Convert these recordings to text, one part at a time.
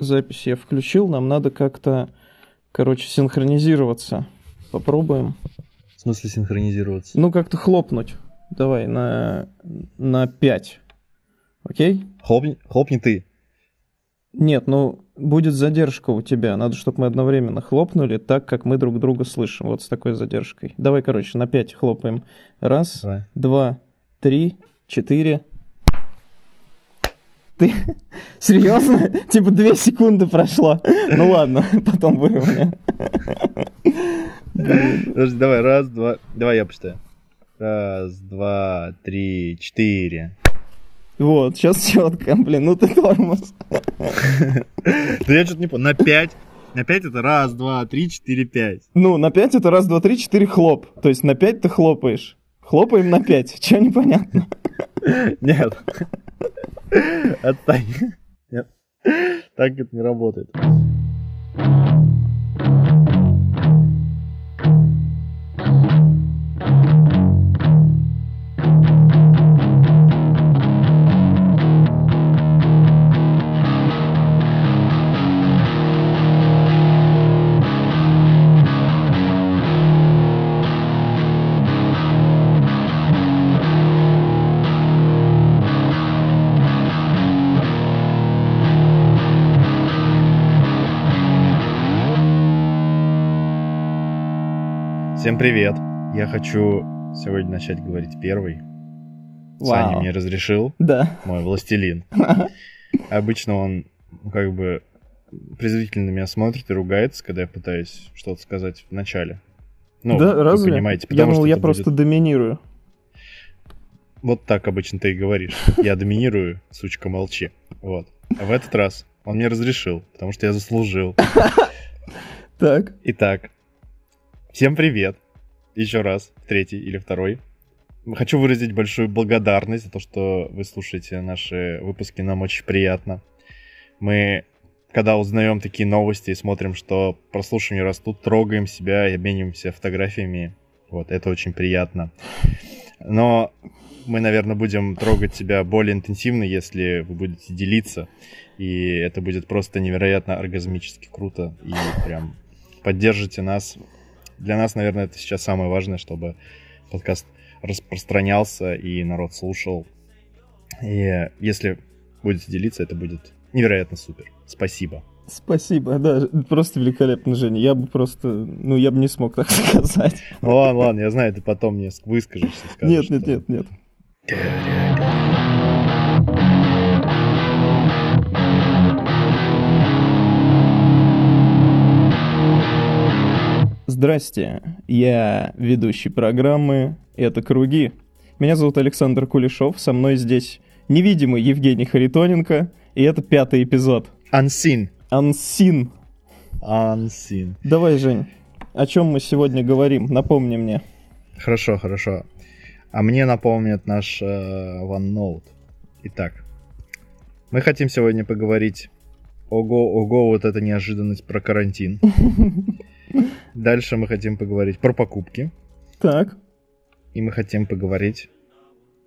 запись я включил, нам надо как-то, короче, синхронизироваться. Попробуем. В смысле синхронизироваться? Ну, как-то хлопнуть. Давай, на, на 5. Окей? Хлопни, хлопни ты. Нет, ну, будет задержка у тебя. Надо, чтобы мы одновременно хлопнули так, как мы друг друга слышим. Вот с такой задержкой. Давай, короче, на 5 хлопаем. Раз, Давай. два, три, четыре. Ты серьезно? Типа две секунды прошло. Ну ладно, потом выровняю. Подожди, давай, раз, два. Давай я посчитаю. Раз, два, три, четыре. Вот, сейчас четко, блин, ну ты тормоз. Да я что-то не понял. На пять. На пять это раз, два, три, четыре, пять. Ну, на 5 это раз, два, три, четыре хлоп. То есть на 5 ты хлопаешь. Хлопаем на 5. Че непонятно? Нет. Отстань. Нет. Так это не работает. Всем привет. Я хочу сегодня начать говорить первый. Саня Вау. мне разрешил, Да. мой властелин. Обычно он ну, как бы презрительно меня смотрит и ругается, когда я пытаюсь что-то сказать в начале. Ну, да, вы разве? понимаете, я потому думал, что я просто будет- доминирую. Вот так обычно ты и говоришь. Я доминирую, сучка, молчи. Вот. А в этот раз он мне разрешил, потому что я заслужил. Так. Итак, всем привет. Еще раз, третий или второй. Хочу выразить большую благодарность за то, что вы слушаете наши выпуски. Нам очень приятно. Мы, когда узнаем такие новости и смотрим, что прослушивания растут, трогаем себя и обмениваемся фотографиями. Вот, это очень приятно. Но мы, наверное, будем трогать себя более интенсивно, если вы будете делиться. И это будет просто невероятно оргазмически круто. И прям поддержите нас. Для нас, наверное, это сейчас самое важное, чтобы подкаст распространялся и народ слушал. И если будете делиться, это будет невероятно супер. Спасибо. Спасибо, да, просто великолепно, Женя. Я бы просто, ну, я бы не смог так сказать. Ну ладно, ладно, я знаю, ты потом мне ск- выскажешься. скажешь, Нет, нет, что- нет, нет. Здрасте, я ведущий программы «Это круги». Меня зовут Александр Кулешов, со мной здесь невидимый Евгений Харитоненко, и это пятый эпизод. Unseen. Ансин. Unseen. Давай, Жень, о чем мы сегодня говорим? Напомни мне. Хорошо, хорошо. А мне напомнит наш э, OneNote. Итак, мы хотим сегодня поговорить Ого, ого, вот эта неожиданность про карантин. Дальше мы хотим поговорить про покупки. Так, И мы хотим поговорить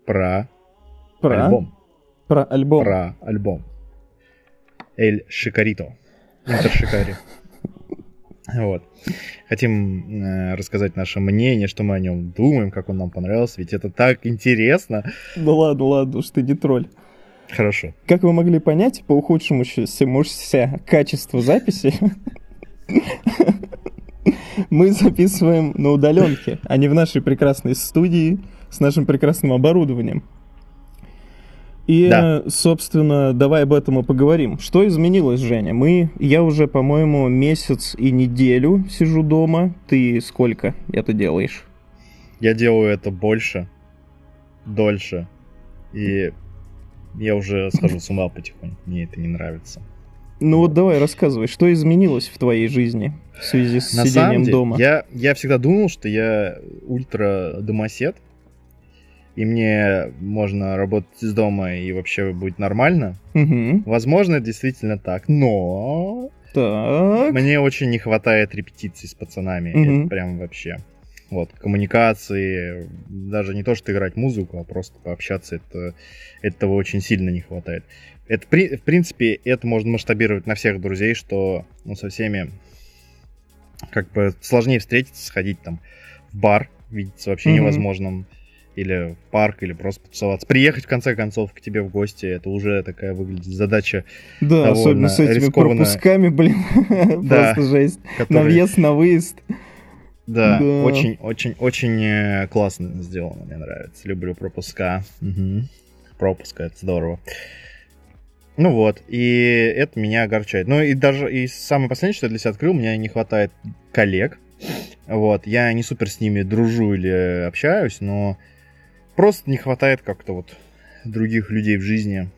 про про альбом. Про альбом. Про альбом. Эль Шикарито. Интер Шикари. Вот. Хотим э, рассказать наше мнение, что мы о нем думаем, как он нам понравился, ведь это так интересно. Ну ладно, ладно, уж ты не тролль. Хорошо. Как вы могли понять, по ухудшемуся качеству записи мы записываем на удаленке, а не в нашей прекрасной студии с нашим прекрасным оборудованием. И, Да. собственно, давай об этом и поговорим. Что изменилось, Женя? Мы, я уже, по-моему, месяц и неделю сижу дома. Ты сколько это делаешь? Я делаю это больше, дольше, и я уже схожу с ума потихоньку. Мне это не нравится. Ну вот давай рассказывай, что изменилось в твоей жизни в связи с На сидением самом деле, дома? Я, я всегда думал, что я ультра домосед, и мне можно работать из дома и вообще будет нормально. Мгм. Возможно, действительно так, но Так. мне очень не хватает репетиций с пацанами. Мгм. Это прям вообще. Вот, коммуникации, даже не то, что играть музыку, а просто пообщаться, это, этого очень сильно не хватает. Это, в принципе, это можно масштабировать на всех друзей, что ну, со всеми как бы сложнее встретиться, сходить там в бар, видеться вообще mm-hmm. невозможным, или в парк, или просто потусоваться. Приехать, в конце концов, к тебе в гости, это уже такая выглядит задача Да, особенно с этими рискованная. пропусками, блин, да, просто жесть. Который... На въезд, на выезд. Да, очень, очень, очень э, классно сделано, мне нравится. Люблю пропуска. Угу. Пропуска, это здорово. Ну вот, и это меня огорчает. Ну и даже и самое последнее, что я для себя открыл, мне не хватает коллег. Вот, я не супер с ними дружу или общаюсь, но просто не хватает как-то вот других людей в жизни,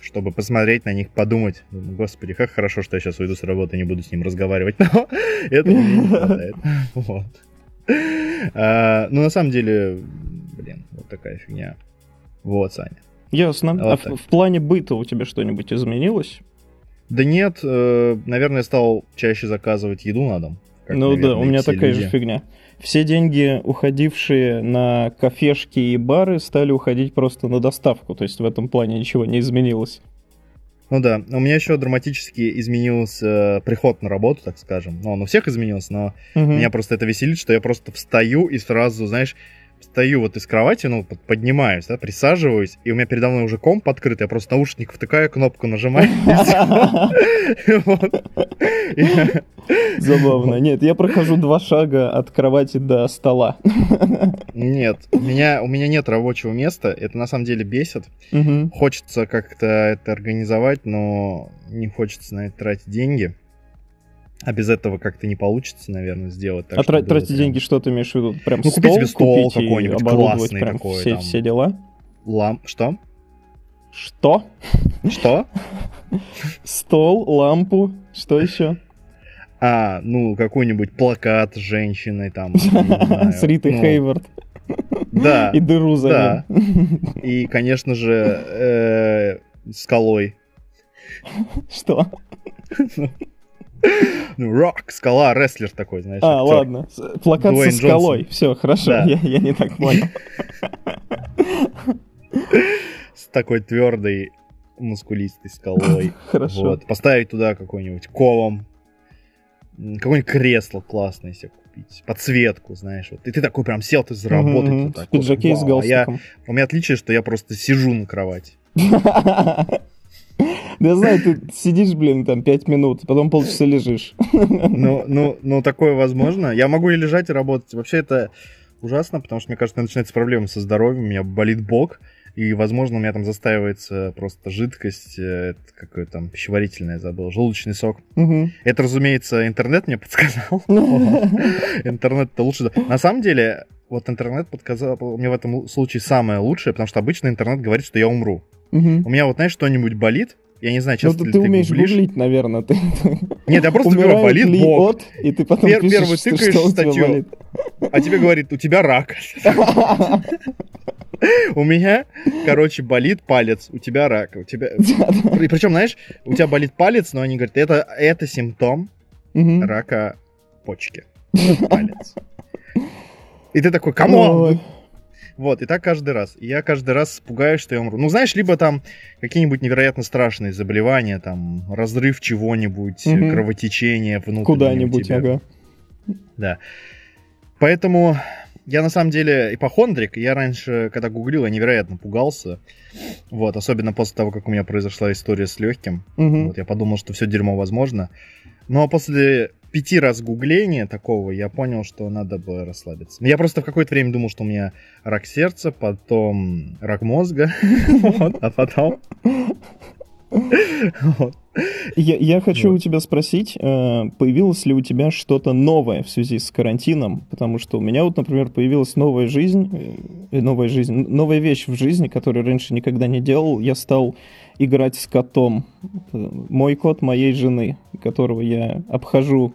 чтобы посмотреть на них, подумать, господи, как хорошо, что я сейчас уйду с работы и не буду с ним разговаривать, но это не хватает. Вот. А, ну, на самом деле, блин, вот такая фигня. Вот, Саня. Ясно. Вот а в, в плане быта у тебя что-нибудь изменилось? Да нет, э, наверное, стал чаще заказывать еду на дом. Как, ну наверное, да, у меня такая люди. же фигня. Все деньги, уходившие на кафешки и бары, стали уходить просто на доставку. То есть в этом плане ничего не изменилось. Ну да, у меня еще драматически изменился приход на работу, так скажем. Ну, он у всех изменился, но угу. меня просто это веселит, что я просто встаю и сразу, знаешь, встаю вот из кровати, ну, поднимаюсь, да, присаживаюсь, и у меня передо мной уже комп открыт, я просто наушник втыкаю, кнопку нажимаю. Забавно. Нет, я прохожу два шага от кровати до стола. Нет, у меня, у меня нет рабочего места, это на самом деле бесит. Хочется как-то это организовать, но не хочется на это тратить деньги. А без этого как-то не получится, наверное, сделать. Так, а тратить прям... деньги, что ты имеешь в виду? Прям ну, стол купить себе стол какой-нибудь классный прям такой. Все, там... все дела? Лам... Что? Что? Что? Стол, лампу, что еще? А, ну, какой-нибудь плакат с женщиной там. С Ритой ну, Хейвард. Да. И дыру за. И, конечно же, э, скалой. Что? Ну, рок, скала, рестлер такой, знаешь. А, актер. ладно. Плакат Дуэйн со скалой. Джонсон. Все, хорошо, да. я, я не так понял. С такой твердой, мускулистой скалой. Хорошо. Вот. Поставить туда какой-нибудь колом. Какое-нибудь кресло классное себе купить. Подсветку, знаешь. Вот. И ты такой прям сел, ты заработать. Mm-hmm. Вот так, в пиджаке вот. с галстуком. А я, у меня отличие, что я просто сижу на кровати. Да я знаю, ты сидишь, блин, там пять минут, потом полчаса лежишь. Ну, ну, ну, такое возможно. Я могу и лежать, и работать. Вообще это ужасно, потому что, мне кажется, начинается проблемы со здоровьем, у меня болит бок, и, возможно, у меня там застаивается просто жидкость, э, это какое там пищеварительное, забыл, желудочный сок. Угу. Это, разумеется, интернет мне подсказал. Интернет это лучше. На самом деле, вот интернет подсказал мне в этом случае самое лучшее, потому что обычно интернет говорит, что я умру. Угу. У меня вот, знаешь, что-нибудь болит, я не знаю, часто ну, ты, ты умеешь гуглишь. гуглить, наверное. Ты... Нет, я просто говорю, болит ли бок. От, и ты потом Пер- пишешь, Первый тыкаешь что, статью, а тебе говорит, у тебя рак. У меня, короче, болит палец, у тебя рак. У тебя... И причем, знаешь, у тебя болит палец, но они говорят, это, это симптом рака почки. Палец. И ты такой, come on! Вот, и так каждый раз. И я каждый раз пугаюсь, что я умру. Ну, знаешь, либо там какие-нибудь невероятно страшные заболевания, там, разрыв чего-нибудь, угу. кровотечение внутреннее Куда-нибудь, ага. Да. Поэтому я на самом деле ипохондрик. Я раньше, когда гуглил, я невероятно пугался. Вот, особенно после того, как у меня произошла история с легким. Угу. Вот, я подумал, что все дерьмо возможно. Но после пяти раз гугления такого я понял, что надо бы расслабиться. Я просто в какое-то время думал, что у меня рак сердца, потом рак мозга, а потом... Я, я хочу вот. у тебя спросить, э, появилось ли у тебя что-то новое в связи с карантином? Потому что у меня вот, например, появилась новая жизнь, э, новая жизнь, новая вещь в жизни, которую раньше никогда не делал. Я стал играть с котом. Мой кот моей жены, которого я обхожу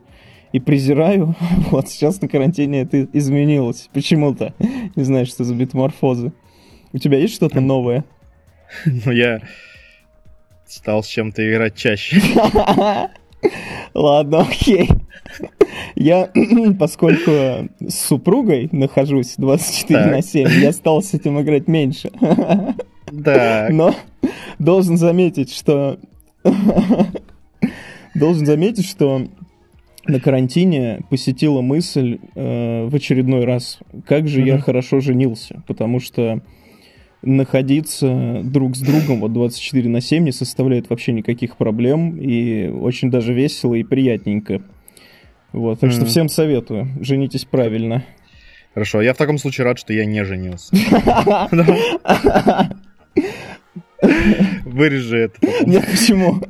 и презираю. Вот сейчас на карантине это изменилось почему-то. Не знаю, что за метаморфозы. У тебя есть что-то новое? Ну, я стал с чем-то играть чаще. Ладно, окей. Я, поскольку с супругой нахожусь 24 так. на 7, я стал с этим играть меньше. Так. Но должен заметить, что... Должен заметить, что на карантине посетила мысль э, в очередной раз, как же я хорошо женился, потому что находиться друг с другом вот 24 на 7 не составляет вообще никаких проблем и очень даже весело и приятненько. Вот, так что всем советую, женитесь правильно. Хорошо, я в таком случае рад, что я не женился. Вырежи это. Нет, почему?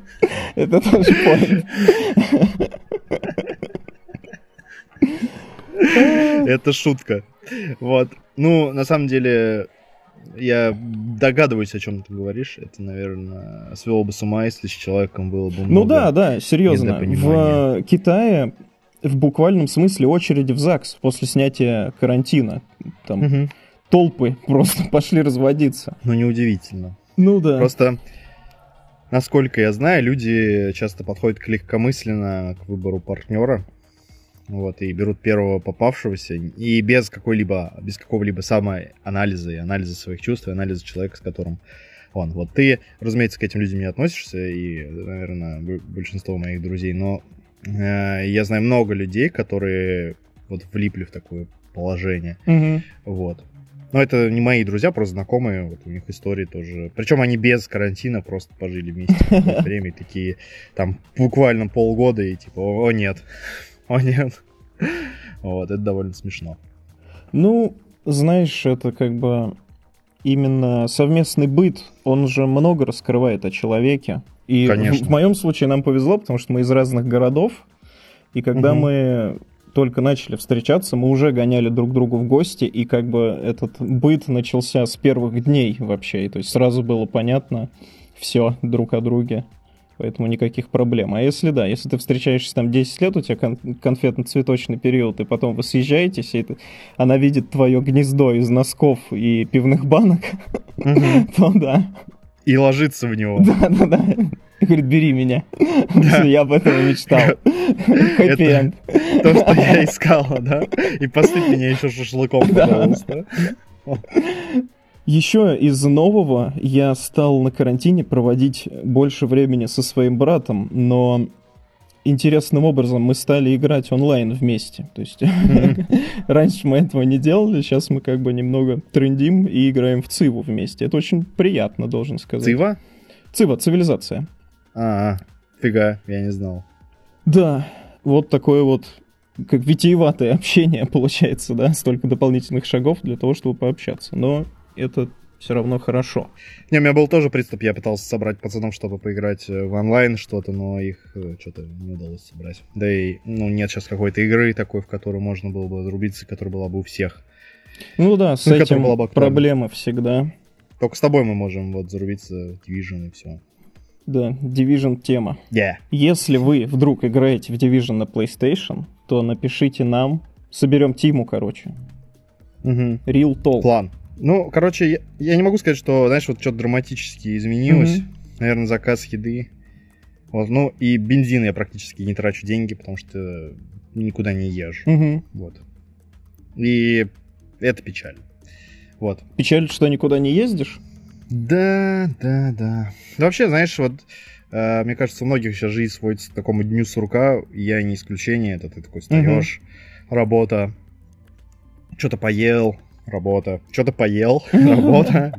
Это тоже понял. Это шутка. Вот. Ну, на самом деле, я догадываюсь, о чем ты говоришь. Это, наверное, свело бы с ума, если с человеком было бы Ну да, да, серьезно. В Китае в буквальном смысле очереди в ЗАГС после снятия карантина. Там угу. толпы просто пошли разводиться. Ну, неудивительно. Ну да. Просто, насколько я знаю, люди часто подходят к легкомысленно к выбору партнера. Вот, и берут первого попавшегося, и без какой-либо, без какого-либо самоанализа, и анализа своих чувств, и анализа человека, с которым он. Вот ты, разумеется, к этим людям не относишься, и, наверное, большинство моих друзей, но э, я знаю много людей, которые вот влипли в такое положение. Угу. Вот. Но это не мои друзья, просто знакомые, вот у них истории тоже. Причем они без карантина просто пожили вместе время, такие там буквально полгода и типа, о нет, о нет. Вот, это довольно смешно. Ну, знаешь, это как бы именно совместный быт, он же много раскрывает о человеке. И Конечно. в, в моем случае нам повезло, потому что мы из разных городов, и когда угу. мы только начали встречаться, мы уже гоняли друг другу в гости, и как бы этот быт начался с первых дней вообще, и то есть сразу было понятно все друг о друге, поэтому никаких проблем. А если да, если ты встречаешься там 10 лет, у тебя кон- конфетно-цветочный период, и потом вы съезжаетесь, и это, она видит твое гнездо из носков и пивных банок, то да. И ложится в него. Да-да-да. Говорит, бери меня. Да. Я об этом мечтал. Это то, что я искал, да? И посыпь меня еще шашлыком, пожалуйста. Еще из нового я стал на карантине проводить больше времени со своим братом, но интересным образом мы стали играть онлайн вместе. То есть раньше мы этого не делали, сейчас мы как бы немного трендим и играем в Циву вместе. Это очень приятно, должен сказать. Цива? Цива, цивилизация. А, фига, я не знал. Да, вот такое вот как витиеватое общение получается, да, столько дополнительных шагов для того, чтобы пообщаться. Но это все равно хорошо. Не, у меня был тоже приступ, я пытался собрать пацанов, чтобы поиграть э, в онлайн что-то, но их э, что-то не удалось собрать. Да и, ну, нет сейчас какой-то игры такой, в которую можно было бы зарубиться, которая была бы у всех. Ну да, с ну, этим была бы проблема всегда. Только с тобой мы можем вот зарубиться в Division и все. Да, Division тема. Yeah. Если вы вдруг играете в Division на PlayStation, то напишите нам, соберем тиму, короче. Угу. Real Talk. План. Ну, короче, я, я не могу сказать, что, знаешь, вот что-то драматически изменилось. Mm-hmm. Наверное, заказ еды. Вот, ну, и бензин я практически не трачу деньги, потому что никуда не езжу. Mm-hmm. Вот. И это печаль. Вот. Печаль, что никуда не ездишь? Да, да, да. да вообще, знаешь, вот э, мне кажется, у многих сейчас жизнь сводится к такому дню сурка. Я не исключение. Это ты такой встаешь, mm-hmm. работа, что-то поел, работа, что-то поел, работа,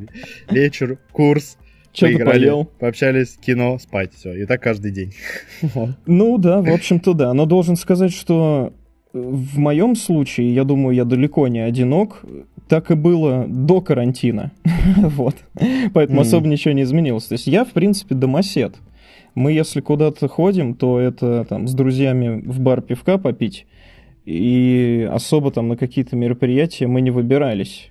вечер, курс, что-то поел. Пообщались, кино, спать, все. И так каждый день. Ну да, в общем-то да. Но должен сказать, что в моем случае, я думаю, я далеко не одинок. Так и было до карантина. вот. Поэтому mm. особо ничего не изменилось. То есть я, в принципе, домосед. Мы, если куда-то ходим, то это там с друзьями в бар пивка попить и особо там на какие-то мероприятия мы не выбирались.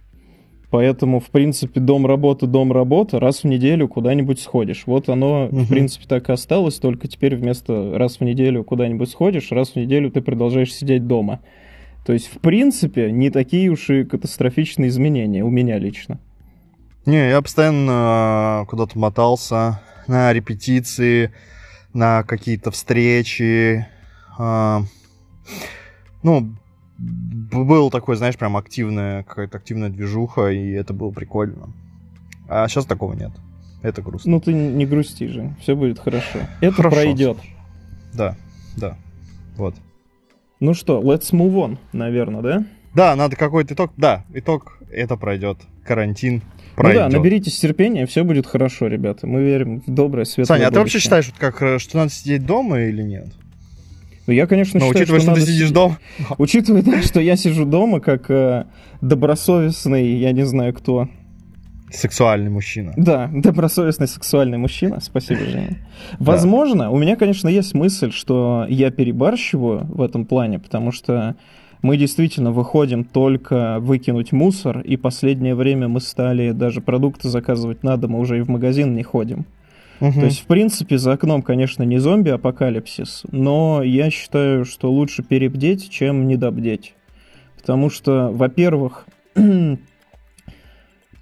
Поэтому, в принципе, дом работа, дом работа, раз в неделю куда-нибудь сходишь. Вот оно, угу. в принципе, так и осталось, только теперь вместо раз в неделю куда-нибудь сходишь, раз в неделю ты продолжаешь сидеть дома. То есть, в принципе, не такие уж и катастрофичные изменения у меня лично. Не, я постоянно куда-то мотался на репетиции, на какие-то встречи. А, ну, был такой, знаешь, прям активная, какая-то активная движуха, и это было прикольно. А сейчас такого нет. Это грустно. Ну ты не грусти же, все будет хорошо. Это Хорошо. пройдет. Да, да. Вот. Ну что, let's move on, наверное, да? Да, надо какой-то итог. Да, итог. Это пройдет. Карантин Ну пройдет. да, наберитесь терпения, все будет хорошо, ребята. Мы верим в доброе, светлое Саня, а ты вообще считаешь, вот как, э, что надо сидеть дома или нет? Ну, я, конечно, Но считаю, учитывая, что, надо ты сидишь си- дома. Учитывая, да, что я сижу дома как э, добросовестный, я не знаю кто. Сексуальный мужчина. Да, добросовестный сексуальный мужчина. Спасибо, Женя. Возможно, у меня, конечно, есть мысль, что я перебарщиваю в этом плане, потому что мы действительно выходим только выкинуть мусор, и последнее время мы стали даже продукты заказывать на дом, мы уже и в магазин не ходим. Мгм. То есть, в принципе, за окном, конечно, не зомби-апокалипсис, но я считаю, что лучше перебдеть, чем недобдеть. Потому что, во-первых,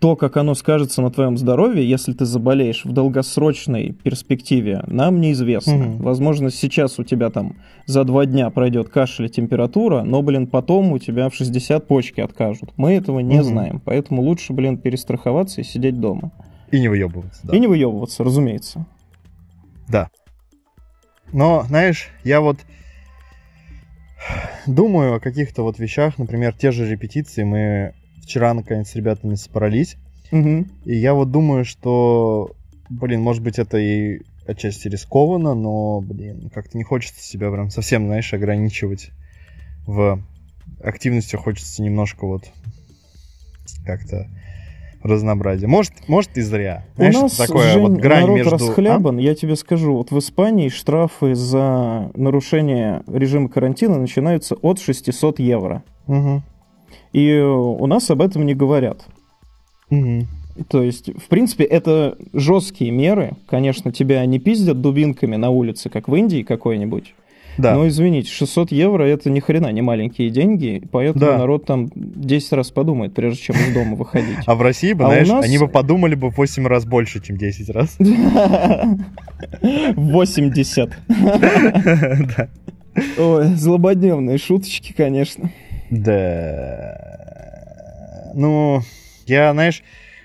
то, как оно скажется на твоем здоровье, если ты заболеешь в долгосрочной перспективе, нам неизвестно. Мгм. Возможно, сейчас у тебя там за два дня пройдет кашель и температура, но, блин, потом у тебя в 60 почки откажут. Мы этого не Мгм. знаем, поэтому лучше, блин, перестраховаться и сидеть дома. И не выебываться, да. И не выебываться, разумеется. Да. Но, знаешь, я вот думаю о каких-то вот вещах, например, те же репетиции. Мы вчера, наконец, с ребятами собрались. Мгм. И я вот думаю, что, блин, может быть, это и отчасти рискованно, но, блин, как-то не хочется себя прям совсем, знаешь, ограничивать в активности. Хочется немножко вот как-то разнообразия. Может, может и зря. Знаешь, У нас, такое Жень, вот грань народ между... А? расхлябан, я тебе скажу. Вот в Испании штрафы за нарушение режима карантина начинаются от 600 евро. А? Мгм. И у нас об этом не говорят. Мгм. То есть, в принципе, это жесткие меры. Конечно, тебя не пиздят дубинками на улице, как в Индии какой-нибудь. Да. Но извините, 600 евро это ни хрена не маленькие деньги, поэтому Да. народ там 10 раз подумает, прежде чем из дома выходить. А в России бы, А знаешь, нас- они бы подумали бы в 8 раз больше, чем 10 раз. 80. Да. Ой, злободневные шуточки, конечно. Да. Ну, я, знаешь,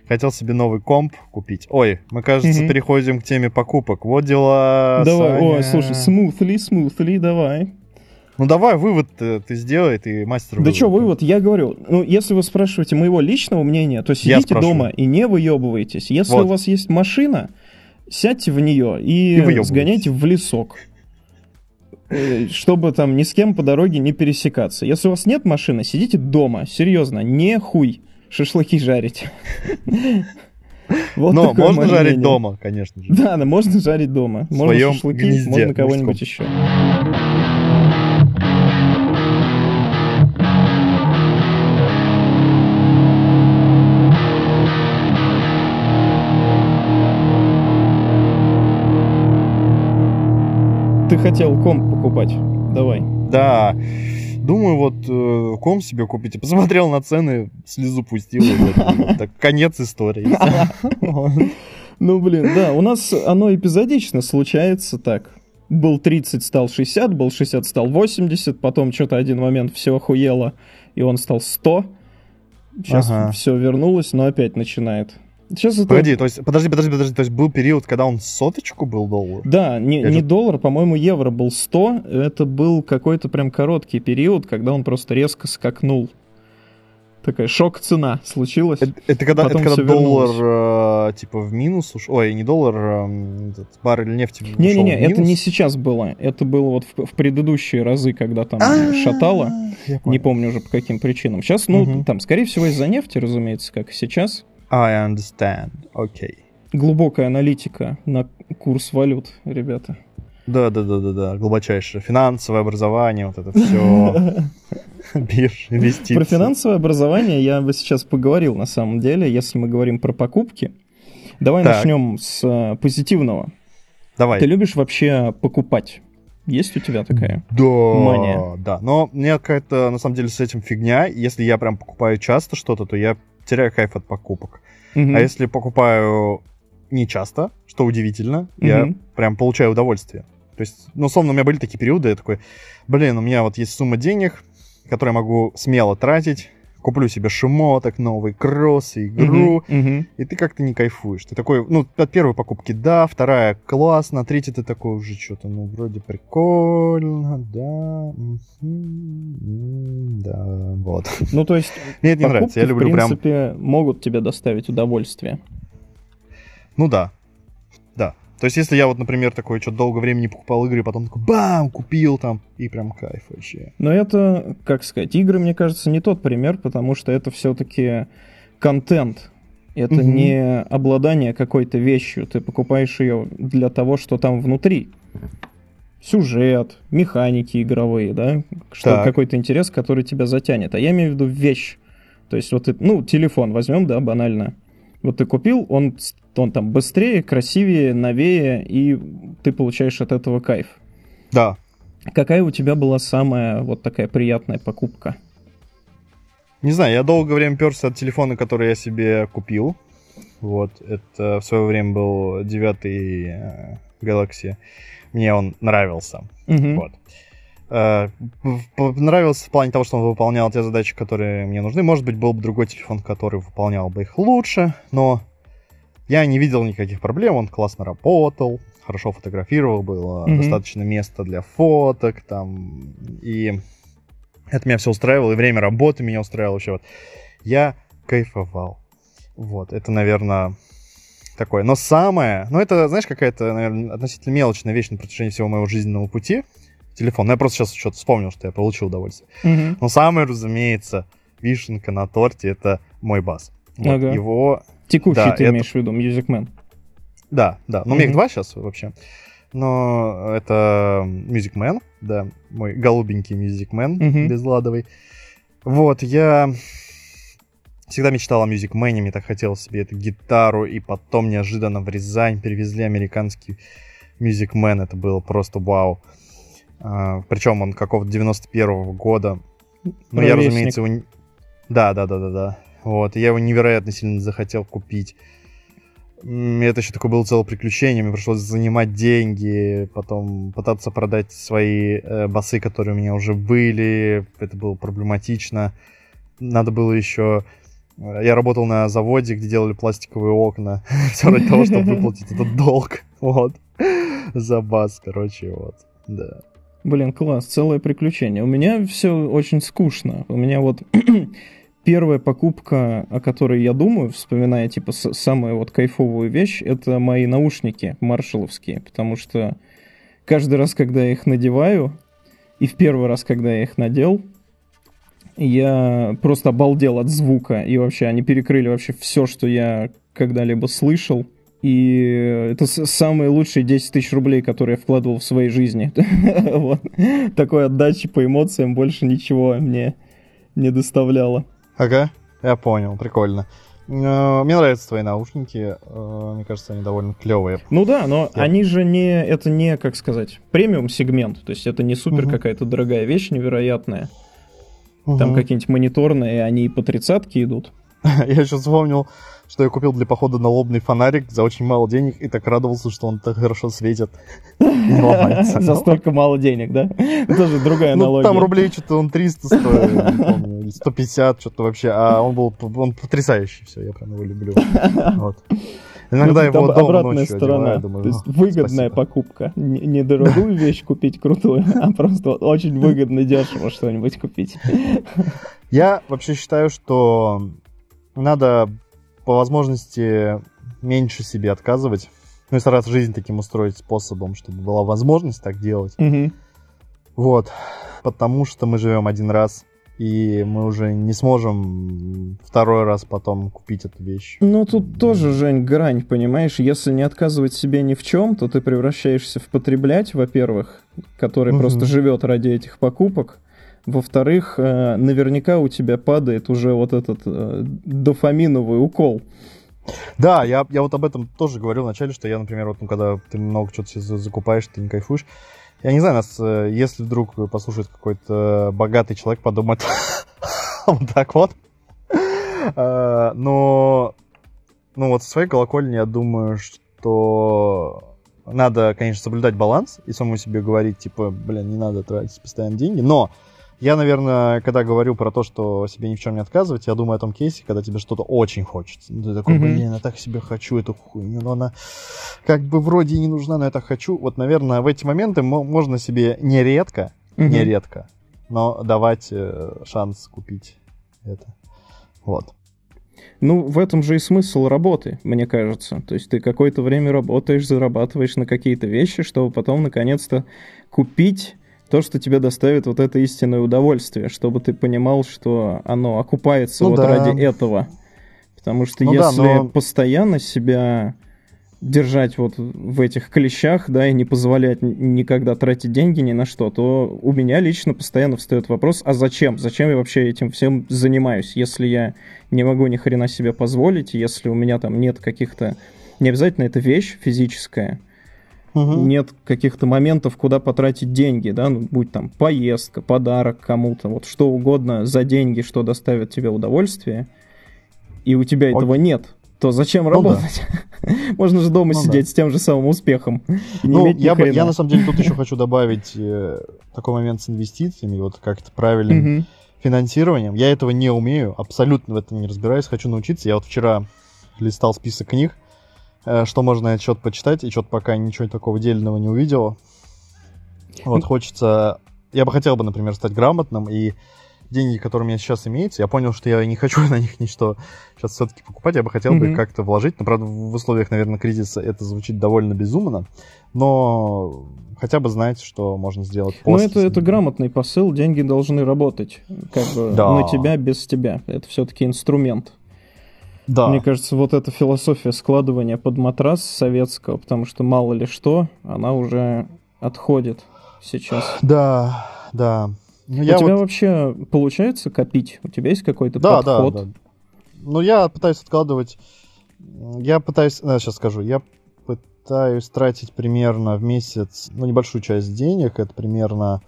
хотел себе новый комп купить. Ой, мы, кажется, Мгм. переходим к теме покупок. Вот дела, давай, Саня. ой, слушай, smoothly, smoothly, давай. Ну, давай вывод ты сделай, ты мастер Да что, вывод, я говорю, ну, если вы спрашиваете моего личного мнения, то сидите дома и не выебывайтесь. Если Вот. у вас есть машина, сядьте в нее и, И сгоняйте в лесок. Э, Чтобы там ни с кем по дороге не пересекаться. Если у вас нет машины, сидите дома. Серьезно, не хуй шашлыки жарить. Вот Но можно мое жарить мнение. дома, конечно же. Да, да, можно жарить дома. Можно своем шашлыки, гнезде можно кого-нибудь еще. Ты хотел комп покупать. Давай. Да. Думаю, вот э, ком себе купить. Посмотрел на цены, слезу пустил. вот так, конец истории. Ну, блин, да, у нас оно эпизодично случается так. Был 30, стал 60, был 60, стал 80, потом что-то один момент все охуело, и он стал 100. Сейчас Ага. все вернулось, но опять начинает. Сейчас это... Погоди, то есть, подожди, подожди, подожди, то есть был период, когда он соточку был доллар? Да, не, Я не же- доллар, по-моему, евро был 100. Это был какой-то прям короткий период, когда он просто резко скакнул. Такая шок-цена случилась. Это, это когда, это когда доллар э, типа в минус уш... Ой, не доллар, э, этот баррель нефти ушел Не-не-не, это не сейчас было. Это было вот в, в предыдущие разы, когда там А, шатало. Не помню уже по каким причинам. Сейчас, ну, там, скорее всего, из-за нефти, разумеется, как и сейчас. I understand. Окей. Глубокая аналитика на курс валют, ребята. Да, да, да, да, да. Глубочайшее. Финансовое образование, вот это все. Бирж, инвестиции. Про финансовое образование я бы сейчас поговорил, на самом деле, если мы говорим про покупки. Давай Так. начнем с э, позитивного. Давай. Ты любишь вообще покупать? Есть у тебя такая? Да, Мания. да. Но мне какая-то, на самом деле, с этим фигня. Если я прям покупаю часто что-то, то я теряю кайф от покупок. Мгм. А если покупаю не часто, что удивительно, я Мгм. прям получаю удовольствие. То есть, ну, условно, у меня были такие периоды, я такой, блин, у меня вот есть сумма денег, которые я могу смело тратить, куплю себе шмоток новый, кроссы, игру, Мгм, мгм. и ты как-то не кайфуешь. Ты такой, ну, от первой покупки да, вторая классно, третья ты такой уже что-то, ну, вроде прикольно, да, да, вот. Ну, то есть, Мне это не нравится, я люблю в прям, принципе, могут тебе доставить удовольствие. ну да. То есть, если я вот, например, такой что-то долго времени не покупал игры, потом такой бам, купил там, и прям кайф вообще. Но это, как сказать, игры, мне кажется, не тот пример, потому что это все-таки контент. Это Мгм. не обладание какой-то вещью. Ты покупаешь ее для того, что там внутри. Сюжет, механики игровые, да? Что какой-то интерес, который тебя затянет. А я имею в виду вещь. То есть вот, ты- ну, телефон возьмем, да, банально. Вот ты купил, он, он там быстрее, красивее, новее, и ты получаешь от этого кайф. Да, Какая у тебя была самая вот такая приятная покупка? Не знаю, я долгое время перся от телефона, который я себе купил. Вот, это в свое время был девятый э, Galaxy. Мне он нравился. Мгм. Вот. Э, Нравился в плане того, что он выполнял те задачи, которые мне нужны. Может быть, был бы другой телефон, который выполнял бы их лучше, но я не видел никаких проблем. Он классно работал, хорошо фотографировал, было Мгм. достаточно места для фоток там. И это меня все устраивало, и время работы меня устраивало вообще. Вот. Я кайфовал. Вот, это, наверное, такое. Но самое, ну это, знаешь, какая-то, наверное, относительно мелочная вещь на протяжении всего моего жизненного пути. Телефон. Ну, я просто сейчас что-то вспомнил, что я получил удовольствие. Мгм. Но самое, разумеется, вишенка на торте это мой бас. Вот, Ага. Его. Текущий Да, ты это- имеешь в виду, Music Man. Да, да. Ну, у меня их два сейчас вообще. Но это Music Man, да, мой голубенький Music Man, Мгм. безладовый. Вот, я всегда мечтал о Music Man, мне так хотелось себе эту гитару, и потом неожиданно в Рязань перевезли американский Music Man, это было просто вау. причем он какого-то 91 года. Ну, я, разумеется, его... Да, да, да, да, да. Вот, я его невероятно сильно захотел купить. Это еще такое было целое приключение. Мне пришлось занимать деньги, потом пытаться продать свои э, басы, которые у меня уже были. Это было проблематично. Надо было еще... э, Я работал на заводе, где делали пластиковые окна. Все ради того, чтобы выплатить этот долг. Вот. За бас, короче, вот. Да. Блин, класс, целое приключение. У меня все очень скучно. У меня вот первая покупка, о которой я думаю, вспоминая, типа, самую вот кайфовую вещь, это мои наушники маршаловские, потому что каждый раз, когда я их надеваю, и в первый раз, когда я их надел, я просто обалдел от звука, и вообще они перекрыли вообще все, что я когда-либо слышал. И это самые лучшие 10 тысяч рублей, которые я вкладывал в своей жизни. Такой отдачи по эмоциям больше ничего мне не доставляло. Ага, я понял, прикольно. Э, Мне нравятся твои наушники. э, Мне кажется, они довольно клевые. Ну да, но Я- они же не, это не, как сказать, премиум сегмент, то есть это не супер какая-то дорогая вещь невероятная. Там какие-нибудь мониторные, они и по тридцатке идут. Я еще вспомнил, что я купил для похода налобный фонарик за очень мало денег и так радовался, что он так хорошо светит. За столько мало денег, да? Тоже другая Ну, аналогия. там рублей что-то он 300 стоил, не помню, или 150, что-то вообще, а он был он потрясающий, все, я прям его люблю. Вот. Иногда Ну, его дома обратная ночью сторона. одеваю, думаю, То есть «О, выгодная спасибо». покупка. Не, не дорогую вещь купить крутую, а просто очень выгодно дешево что-нибудь купить. Я вообще считаю, что надо по возможности меньше себе отказывать. Ну и стараться жизнь таким устроить способом, чтобы была возможность так делать. Мгм. Вот. Потому что мы живем один раз, и мы уже не сможем второй раз потом купить эту вещь. Ну, тут тоже, Жень, грань, понимаешь? Если не отказывать себе ни в чем, то ты превращаешься в потреблять, во-первых, который Мгм. просто живет ради этих покупок. Во-вторых, э, наверняка у тебя падает уже вот этот э, дофаминовый укол. Да, я, я вот об этом тоже говорил вначале, что я, например, вот, ну, когда ты много чего-то закупаешь, ты не кайфуешь. Я не знаю, нас, э, если вдруг послушает какой-то богатый человек, подумает вот так вот. Э, Но, ну вот со своей колокольни я думаю, что надо, конечно, соблюдать баланс и самому себе говорить, типа, блин, не надо тратить постоянно деньги, но Я, наверное, когда говорю про то, что себе ни в чем не отказывать, я думаю о том кейсе, когда тебе что-то очень хочется. Ну, ты такой, блин, я так себе хочу эту хуйню, но она как бы вроде и не нужна, но я так хочу. Вот, наверное, в эти моменты можно себе нередко, mm-hmm. нередко, но давать э, шанс купить это. Вот. Ну, в этом же и смысл работы, мне кажется. То есть ты какое-то время работаешь, зарабатываешь на какие-то вещи, чтобы потом наконец-то купить то, что тебе доставит вот это истинное удовольствие, чтобы ты понимал, что оно окупается ну, вот да. ради этого. Потому что ну, если да, но... постоянно себя держать вот в этих клещах, да, и не позволять никогда тратить деньги ни на что, то у меня лично постоянно встает вопрос, а зачем? Зачем я вообще этим всем занимаюсь, если я не могу ни хрена себе позволить, если у меня там нет каких-то... Не обязательно это вещь физическая, угу. нет каких-то моментов, куда потратить деньги, да, ну, будь там поездка, подарок кому-то, вот что угодно за деньги, что доставит тебе удовольствие, и у тебя Окей. этого нет, то зачем ну, работать? Да. Можно же дома ну, сидеть да. с тем же самым успехом. Ну, я, бы, я на самом деле тут еще хочу добавить э, такой момент с инвестициями, вот как-то правильным финансированием. Я этого не умею, абсолютно в этом не разбираюсь, хочу научиться. Я вот вчера листал список книг, что можно на счет почитать, и что-то пока ничего такого дельного не увидел. Вот хочется... Я бы хотел бы, например, стать грамотным и деньги, которые у меня сейчас имеются, я понял, что я не хочу на них ничто сейчас все-таки покупать, я бы хотел mm-hmm. бы как-то вложить. Но, правда, в условиях, наверное, кризиса это звучит довольно безумно, но хотя бы знать, что можно сделать после. Ну, это, это грамотный посыл, деньги должны работать как бы да. на тебя без тебя. Это все-таки инструмент. Да. Мне кажется, вот эта философия складывания под матрас советского, потому что мало ли что, она уже отходит сейчас. Да, да. Ну, у тебя вот... вообще получается копить? У тебя есть какой-то да, подход? Да, да. Ну, я пытаюсь откладывать... Я пытаюсь... Ну, сейчас скажу. Я пытаюсь тратить примерно в месяц, ну, небольшую часть денег. Это примерно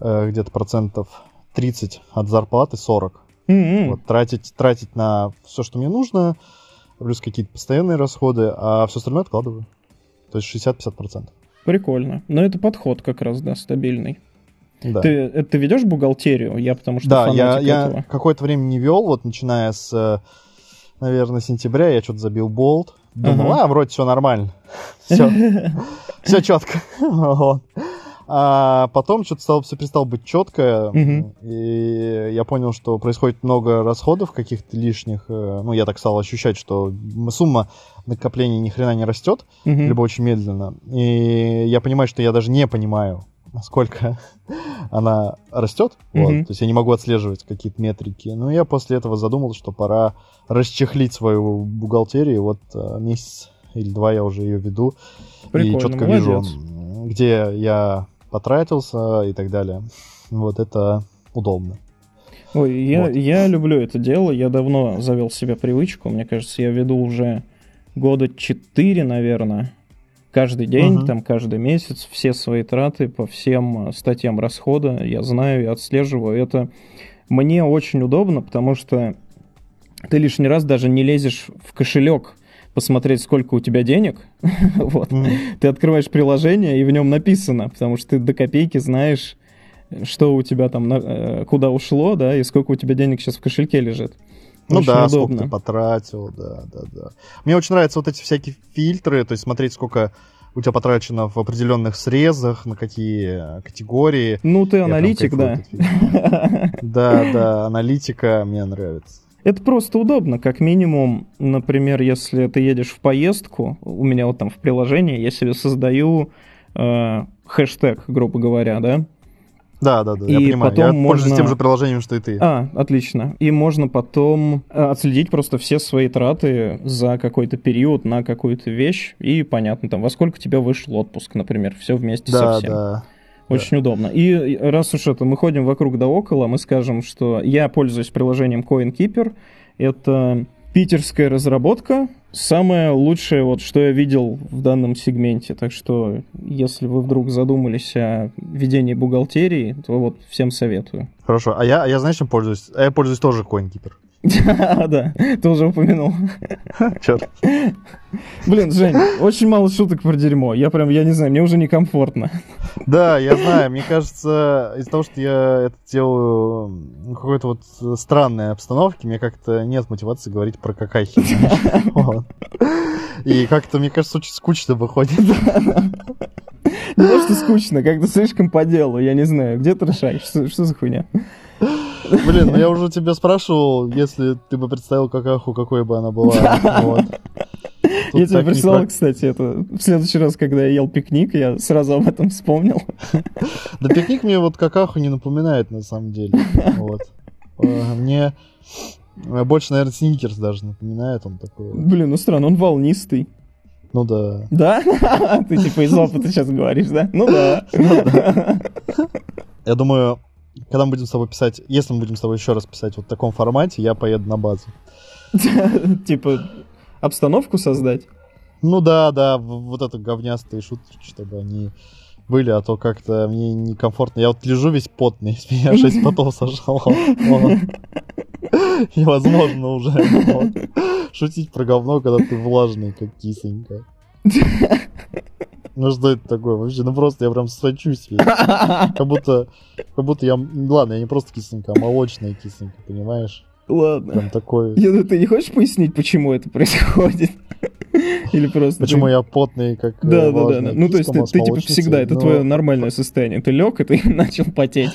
э, где-то процентов 30 от зарплаты, 40. Mm-hmm. Вот, тратить, тратить на все, что мне нужно, плюс какие-то постоянные расходы, а все остальное откладываю. То есть 60-50%. Прикольно. Но это подход как раз, да, стабильный. Да. Ты, э, ты ведешь бухгалтерию? Я потому что да, я, я какое-то время не вел, вот начиная с, э, наверное, сентября я что-то забил болт. Думал, ага. а, вроде все нормально. Все, все четко. А потом что-то стало, все перестало быть четко, и я понял, что происходит много расходов каких-то лишних. Э, ну, я так стал ощущать, что сумма накопления ни хрена не растет, либо очень медленно. И я понимаю, что я даже не понимаю, насколько она растет. Mm-hmm. Вот, то есть я не могу отслеживать какие-то метрики. Но я после этого задумался, что пора расчехлить свою бухгалтерию. Вот э, месяц или два я уже ее веду. Прикольно, и четко молодец. вижу, где я потратился и так далее. Вот это удобно. Ой, я, вот. я люблю это дело. Я давно завел себе привычку. Мне кажется, я веду уже года четыре, наверное каждый день, uh-huh. там каждый месяц все свои траты по всем э, статьям расхода я знаю и отслеживаю. Это мне очень удобно, потому что ты лишний раз даже не лезешь в кошелек посмотреть, сколько у тебя денег. вот. Mm. Ты открываешь приложение, и в нем написано, потому что ты до копейки знаешь, что у тебя там, э, куда ушло, да, и сколько у тебя денег сейчас в кошельке лежит. Ну очень да, удобно. сколько ты потратил, да, да, да. Мне очень нравятся вот эти всякие фильтры, то есть смотреть, сколько у тебя потрачено в определенных срезах, на какие категории. Ну, ты аналитик, да. Да, да, аналитика мне нравится. Это просто удобно, как минимум, например, если ты едешь в поездку, у меня вот там в приложении я себе создаю э, хэштег, грубо говоря, да, да, да, да, и я понимаю. Потом я можно... пользуюсь тем же приложением, что и ты. А, отлично. И можно потом э, отследить просто все свои траты за какой-то период на какую-то вещь, и понятно, там, во сколько тебе вышел отпуск, например, все вместе да, со всем. Да, Очень да. удобно. И раз уж это мы ходим вокруг да около, мы скажем, что я пользуюсь приложением CoinKeeper. Это питерская разработка, самое лучшее, вот, что я видел в данном сегменте. Так что, если вы вдруг задумались о ведении бухгалтерии, то вот всем советую. Хорошо. А я, а я знаешь, чем пользуюсь? А я пользуюсь тоже CoinKeeper. Да, ты уже упомянул. Черт. Блин, Жень, очень мало шуток про дерьмо. Я прям, я не знаю, мне уже некомфортно. Да, я знаю. Мне кажется, из-за того, что я это делаю в какой-то вот странной обстановке, мне как-то нет мотивации говорить про какахи. И как-то, мне кажется, очень скучно выходит. Не то, что скучно, как-то слишком по делу, я не знаю. Где? Что, что за хуйня? Блин, ну я уже тебя спрашивал, если ты бы представил какаху, какой бы она была. Вот. я тебе прислал, кстати, это в следующий раз, когда я ел пикник, я сразу об этом вспомнил. Да пикник мне вот какаху не напоминает, на самом деле. Вот. А, мне больше, наверное, сникерс даже напоминает он такой. Блин, ну странно, он волнистый. Ну да. Да? Ты типа из опыта сейчас говоришь, да? Ну да. Ну я думаю, когда мы будем с тобой писать, если мы будем с тобой еще раз писать вот в таком формате, я поеду на базу. Типа обстановку создать? Ну да, да, вот это говнястые шутки, чтобы они были, а то как-то мне некомфортно. Я вот лежу весь потный, с меня 6 потов сожрало. Невозможно уже шутить про говно, когда ты влажный, как кисонька. Ну что это такое вообще? Ну просто я прям сочусь весь. Как будто, как будто я... Ладно, я не просто кисонька, а молочная кисонька, понимаешь? Ладно. Прям такой... Я, ты не хочешь пояснить, почему это происходит? Или просто... Почему ты... я потный, как э, Да, да, да. Ну, то есть ты, ты типа всегда, это но... твое нормальное состояние. Ты лег, и ты начал потеть.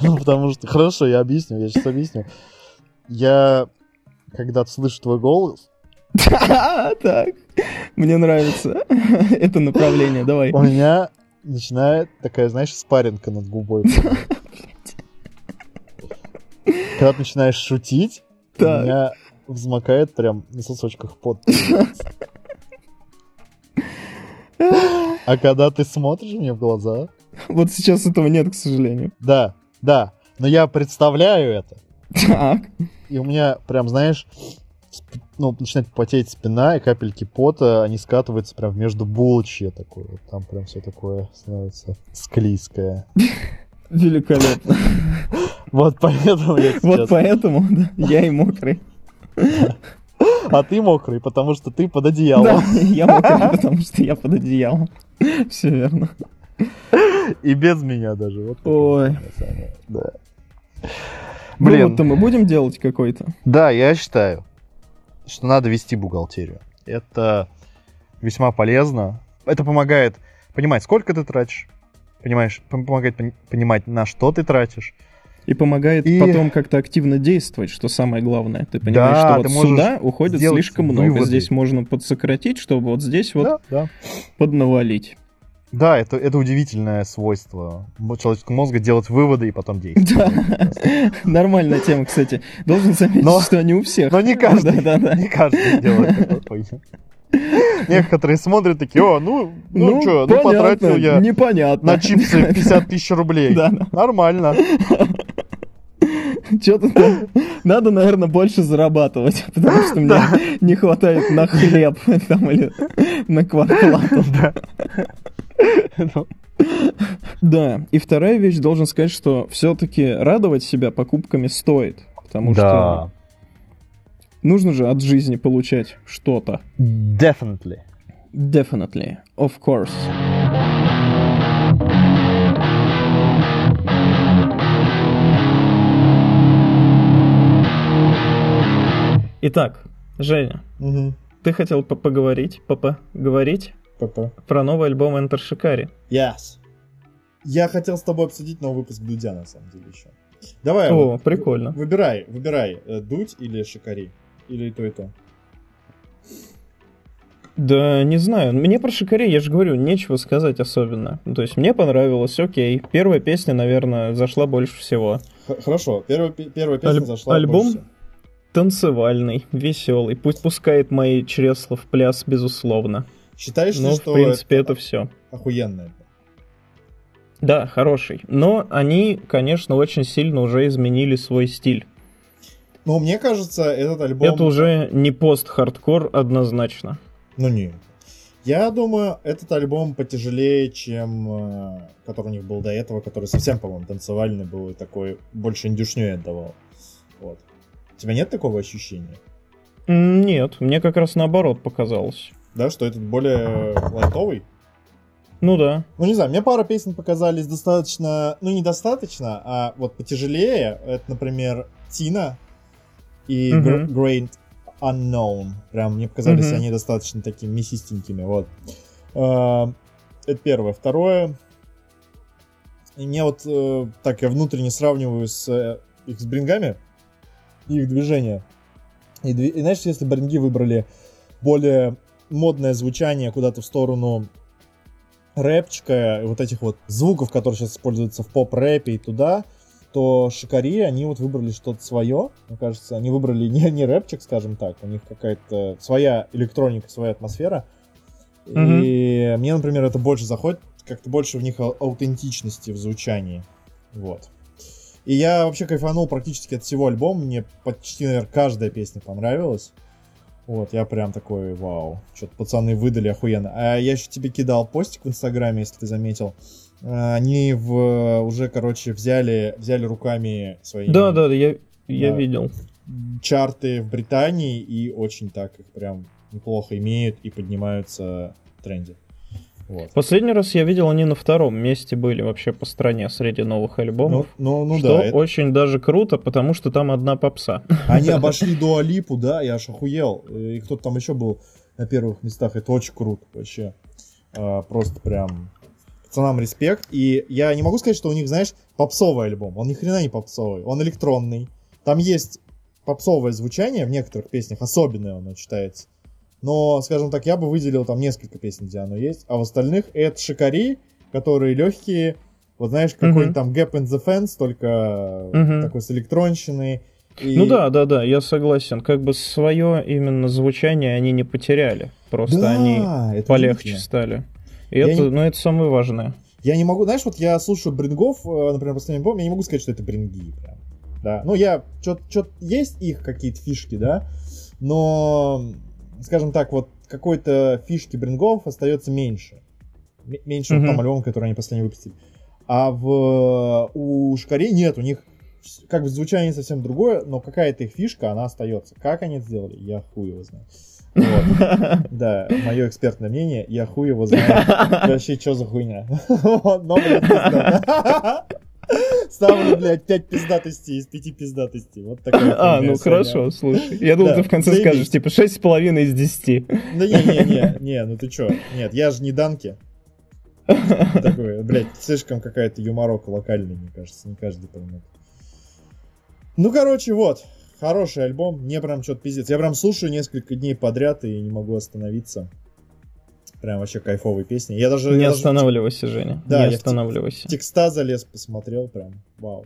Ну, потому что... Хорошо, я объясню, я сейчас объясню. Я, когда слышу твой голос... Так, мне нравится это направление, давай. У меня начинает такая, знаешь, спаренка над губой. Когда ты начинаешь шутить, у меня взмокает прям на сосочках пот. А когда ты смотришь мне в глаза... Вот сейчас этого нет, к сожалению. Да, да. Но я представляю это. Так. И у меня прям, знаешь, ну, начинает потеть спина, и капельки пота, они скатываются прям между булочье такое. Вот там прям все такое становится склизкое. Великолепно. Вот поэтому я. Вот поэтому, да, я и мокрый. А ты мокрый, потому что ты под одеялом. Да, я мокрый, потому что я под одеялом. Все верно. И без меня даже. Вот Ой. Да. Блин. Ну, то мы будем делать какой-то? Да, я считаю, что надо вести бухгалтерию. Это весьма полезно. Это помогает понимать, сколько ты тратишь, понимаешь, помогает понимать, на что ты тратишь, и помогает и... потом как-то активно действовать, что самое главное. Ты понимаешь, да, что вот сюда уходит слишком много. Выводы. Здесь можно подсократить, чтобы вот здесь вот да, да. поднавалить. Да, это, это удивительное свойство человеческого мозга делать выводы и потом действовать. Да. Нормальная тема, кстати. Должен заметить, но, что не у всех. Но не каждый, да, да, да. не каждый делает такой Некоторые смотрят такие, о, ну, ну, ну что, ну потратил я непонятно. на чипсы 50 тысяч рублей. Да. Нормально. Что-то надо, наверное, больше зарабатывать, потому что мне не хватает на хлеб там или на квартплату. Да. Ну. Да, и вторая вещь, должен сказать, что все-таки радовать себя покупками стоит, потому что нужно же от жизни получать что-то. Definitely. Definitely, of course. Итак, Женя, угу. ты хотел поговорить, папа, Папа. про новый альбом Enter Shikari. Yes. Я хотел с тобой обсудить новый выпуск Дудя, на самом деле, еще. Давай. О, вот, прикольно. Выбирай, выбирай, э, Дудь или Шикари. Или и то, и то. Да, не знаю. Мне про Шикари, я же говорю, нечего сказать особенно. То есть мне понравилось, окей. Первая песня, наверное, зашла больше всего. Х- хорошо, первая, первая песня Аль- зашла альбом? больше танцевальный, веселый. Пусть пускает мои чресла в пляс, безусловно. Считаешь, Но, что в принципе, это, это все. Охуенно Да, хороший. Но они, конечно, очень сильно уже изменили свой стиль. Ну, мне кажется, этот альбом... Это уже не пост-хардкор однозначно. Ну, не. Я думаю, этот альбом потяжелее, чем э, который у них был до этого, который совсем, по-моему, танцевальный был и такой больше индюшню отдавал. Вот. У тебя нет такого ощущения? Нет, мне как раз наоборот показалось. Да, что этот более лайтовый? Ну да. Ну не знаю, мне пара песен показались достаточно, ну недостаточно, а вот потяжелее. Это, например, Тина и uh-huh. Great Unknown. Прям мне показались uh-huh. они достаточно такими мясистенькими. Вот. А, это первое. Второе. И мне вот э, так я внутренне сравниваю с э, их с брингами, их движения. И, и знаешь, если бринги выбрали более модное звучание куда-то в сторону рэпчика, вот этих вот звуков, которые сейчас используются в поп-рэпе и туда, то Шикари, они вот выбрали что-то свое, мне кажется, они выбрали не, не рэпчик, скажем так, у них какая-то своя электроника, своя атмосфера, mm-hmm. и мне, например, это больше заходит, как-то больше в них аутентичности в звучании, вот. И я вообще кайфанул практически от всего альбома, мне почти, наверное, каждая песня понравилась. Вот, я прям такой, вау, что-то пацаны выдали охуенно. А я еще тебе кидал постик в Инстаграме, если ты заметил. А, они в, уже, короче, взяли, взяли руками свои... Да, да, я, я да, видел. Чарты в Британии и очень так их прям неплохо имеют и поднимаются в тренде. Вот. Последний раз я видел, они на втором месте были вообще по стране среди новых альбомов. Ну, ну, ну что да. Это... очень даже круто, потому что там одна попса. Они обошли Дуалипу, да, я аж охуел. И кто-то там еще был на первых местах. Это очень круто вообще. А, просто прям пацанам респект. И я не могу сказать, что у них, знаешь, попсовый альбом. Он ни хрена не попсовый. Он электронный. Там есть попсовое звучание в некоторых песнях, особенное оно читается. Но, скажем так, я бы выделил там несколько песен, где оно есть. А в остальных это шикари, которые легкие. Вот знаешь, какой-нибудь uh-huh. там Gap in the Fence, только uh-huh. такой с электронщиной. И... Ну да, да, да, я согласен. Как бы свое именно звучание они не потеряли. Просто да, они полегче стали. И это, не... ну, это самое важное. Я не могу, знаешь, вот я слушаю брингов, э, например, последний альбом, я не могу сказать, что это бринги прям. Да. Ну, я, что-то есть их какие-то фишки, да, но скажем так, вот какой-то фишки брингов остается меньше. Меньше mm-hmm. вот там альбом, который они последний выпустили. А в у Шкарей нет, у них как бы звучание совсем другое, но какая-то их фишка, она остается. Как они это сделали, я хуй его знаю. Вот. Да, мое экспертное мнение, я хуй его знаю. Вообще, что за хуйня? Но, блядь, Ставлю, блядь, 5 пиздатостей из 5 пиздатостей. Вот такая А, ну хорошо, слушай. Я думал, ты в конце скажешь, типа, 6,5 из 10. Да не-не-не, не, ну ты чё? Нет, я же не Данки. Такой, блядь, слишком какая-то юморока локальная, мне кажется, не каждый поймет. Ну, короче, вот. Хороший альбом, мне прям что-то пиздец. Я прям слушаю несколько дней подряд и не могу остановиться. Прям вообще кайфовые песни. Я даже... Не я останавливайся, даже... Женя. Да, не останавливайся. В текста залез, посмотрел, прям вау.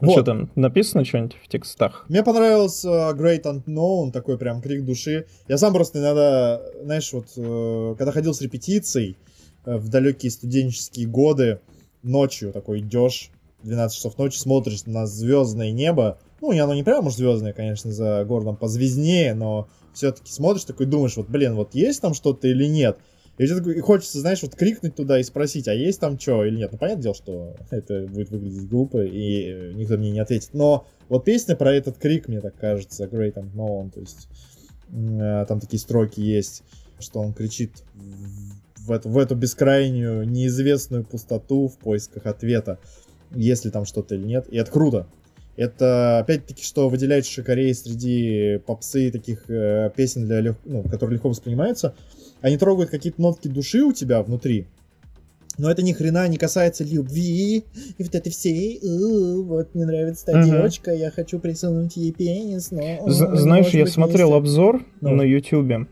Ну вот. что там, написано что-нибудь в текстах? Мне понравился uh, Great Unknown, такой прям крик души. Я сам просто иногда, знаешь, вот, uh, когда ходил с репетицией uh, в далекие студенческие годы, ночью такой идешь, 12 часов ночи, смотришь на звездное небо, ну, оно не прям уж звездное, конечно, за городом позвезднее, но все-таки смотришь, такой думаешь, вот, блин, вот есть там что-то или нет? И, и хочется, знаешь, вот крикнуть туда и спросить, а есть там что или нет. Ну, понятное дело, что это будет выглядеть глупо, и никто мне не ответит. Но вот песня про этот крик, мне так кажется, Great and Known, то есть э, там такие строки есть, что он кричит в эту, в эту бескрайнюю, неизвестную пустоту в поисках ответа, есть ли там что-то или нет. И это круто. Это, опять-таки, что выделяет Шикарей среди попсы таких э, песен, для лег... ну, которые легко воспринимаются. Они трогают какие-то нотки души у тебя внутри, но это ни хрена не касается любви и вот этой всей, вот мне нравится та угу. девочка, я хочу присунуть ей пенис, но... З- знаешь, я смотрел обзор ну. на ютубе.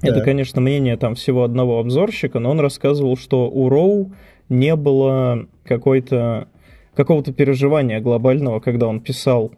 Да. Это, конечно, мнение там всего одного обзорщика, но он рассказывал, что у Роу не было какой-то какого-то переживания глобального, когда он писал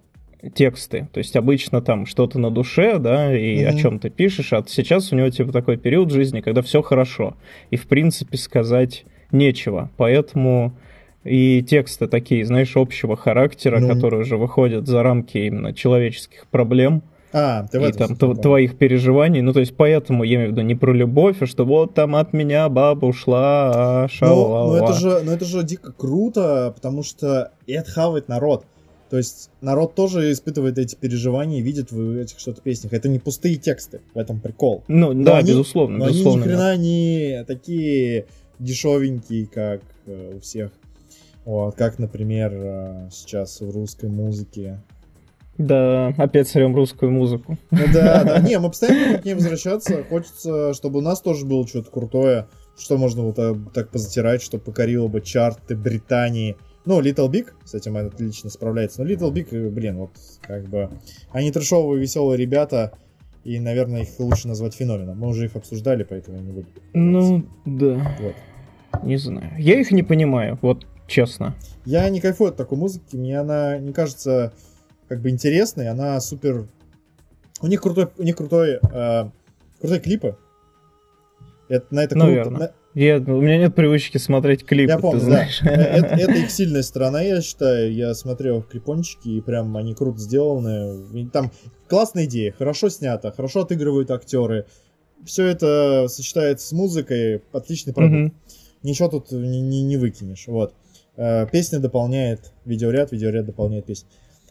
тексты. То есть обычно там что-то на душе, да, и mm-hmm. о чем ты пишешь, а сейчас у него типа такой период жизни, когда все хорошо. И в принципе сказать нечего. Поэтому и тексты такие, знаешь, общего характера, mm-hmm. которые уже выходят за рамки именно человеческих проблем. А, ты в и там т- твоих переживаний. Ну, то есть, поэтому я имею в виду не про любовь, а что вот там от меня баба ушла, а шалава. Ну, ну, это же, ну, это же дико круто, потому что это хавает народ. То есть народ тоже испытывает эти переживания и видит в этих что-то песнях. Это не пустые тексты, в этом прикол. Ну но да, они, безусловно. Но безусловно, они ни хрена не такие дешевенькие, как э, у всех. Вот, как, например, э, сейчас в русской музыке. Да, опять сорем русскую музыку. Ну да, да, не, мы постоянно к ней возвращаться. Хочется, чтобы у нас тоже было что-то крутое, что можно вот так позатирать, что покорило бы чарты Британии. Ну, Little Big с этим отлично справляется. Но Little Big, э, блин, вот как бы... Они трешовые, веселые ребята, и, наверное, их лучше назвать феноменом. Мы уже их обсуждали, поэтому я не буду. Ну, да. Вот. Не знаю. Я их не понимаю, вот честно. Я не кайфую от такой музыки. Мне она не кажется как бы интересной. Она супер... У них крутой, у них крутой, э, крутой клипы. Это, на это Наверное. круто. Я, у меня нет привычки смотреть клипы, Я помню, ты знаешь. да. Это, это их сильная сторона, я считаю. Я смотрел клипончики, и прям они круто сделаны. Там классная идея, хорошо снято, хорошо отыгрывают актеры. Все это сочетается с музыкой, отличный продукт. Угу. Ничего тут не, не, не выкинешь. Вот. Э, песня дополняет видеоряд, видеоряд дополняет песню.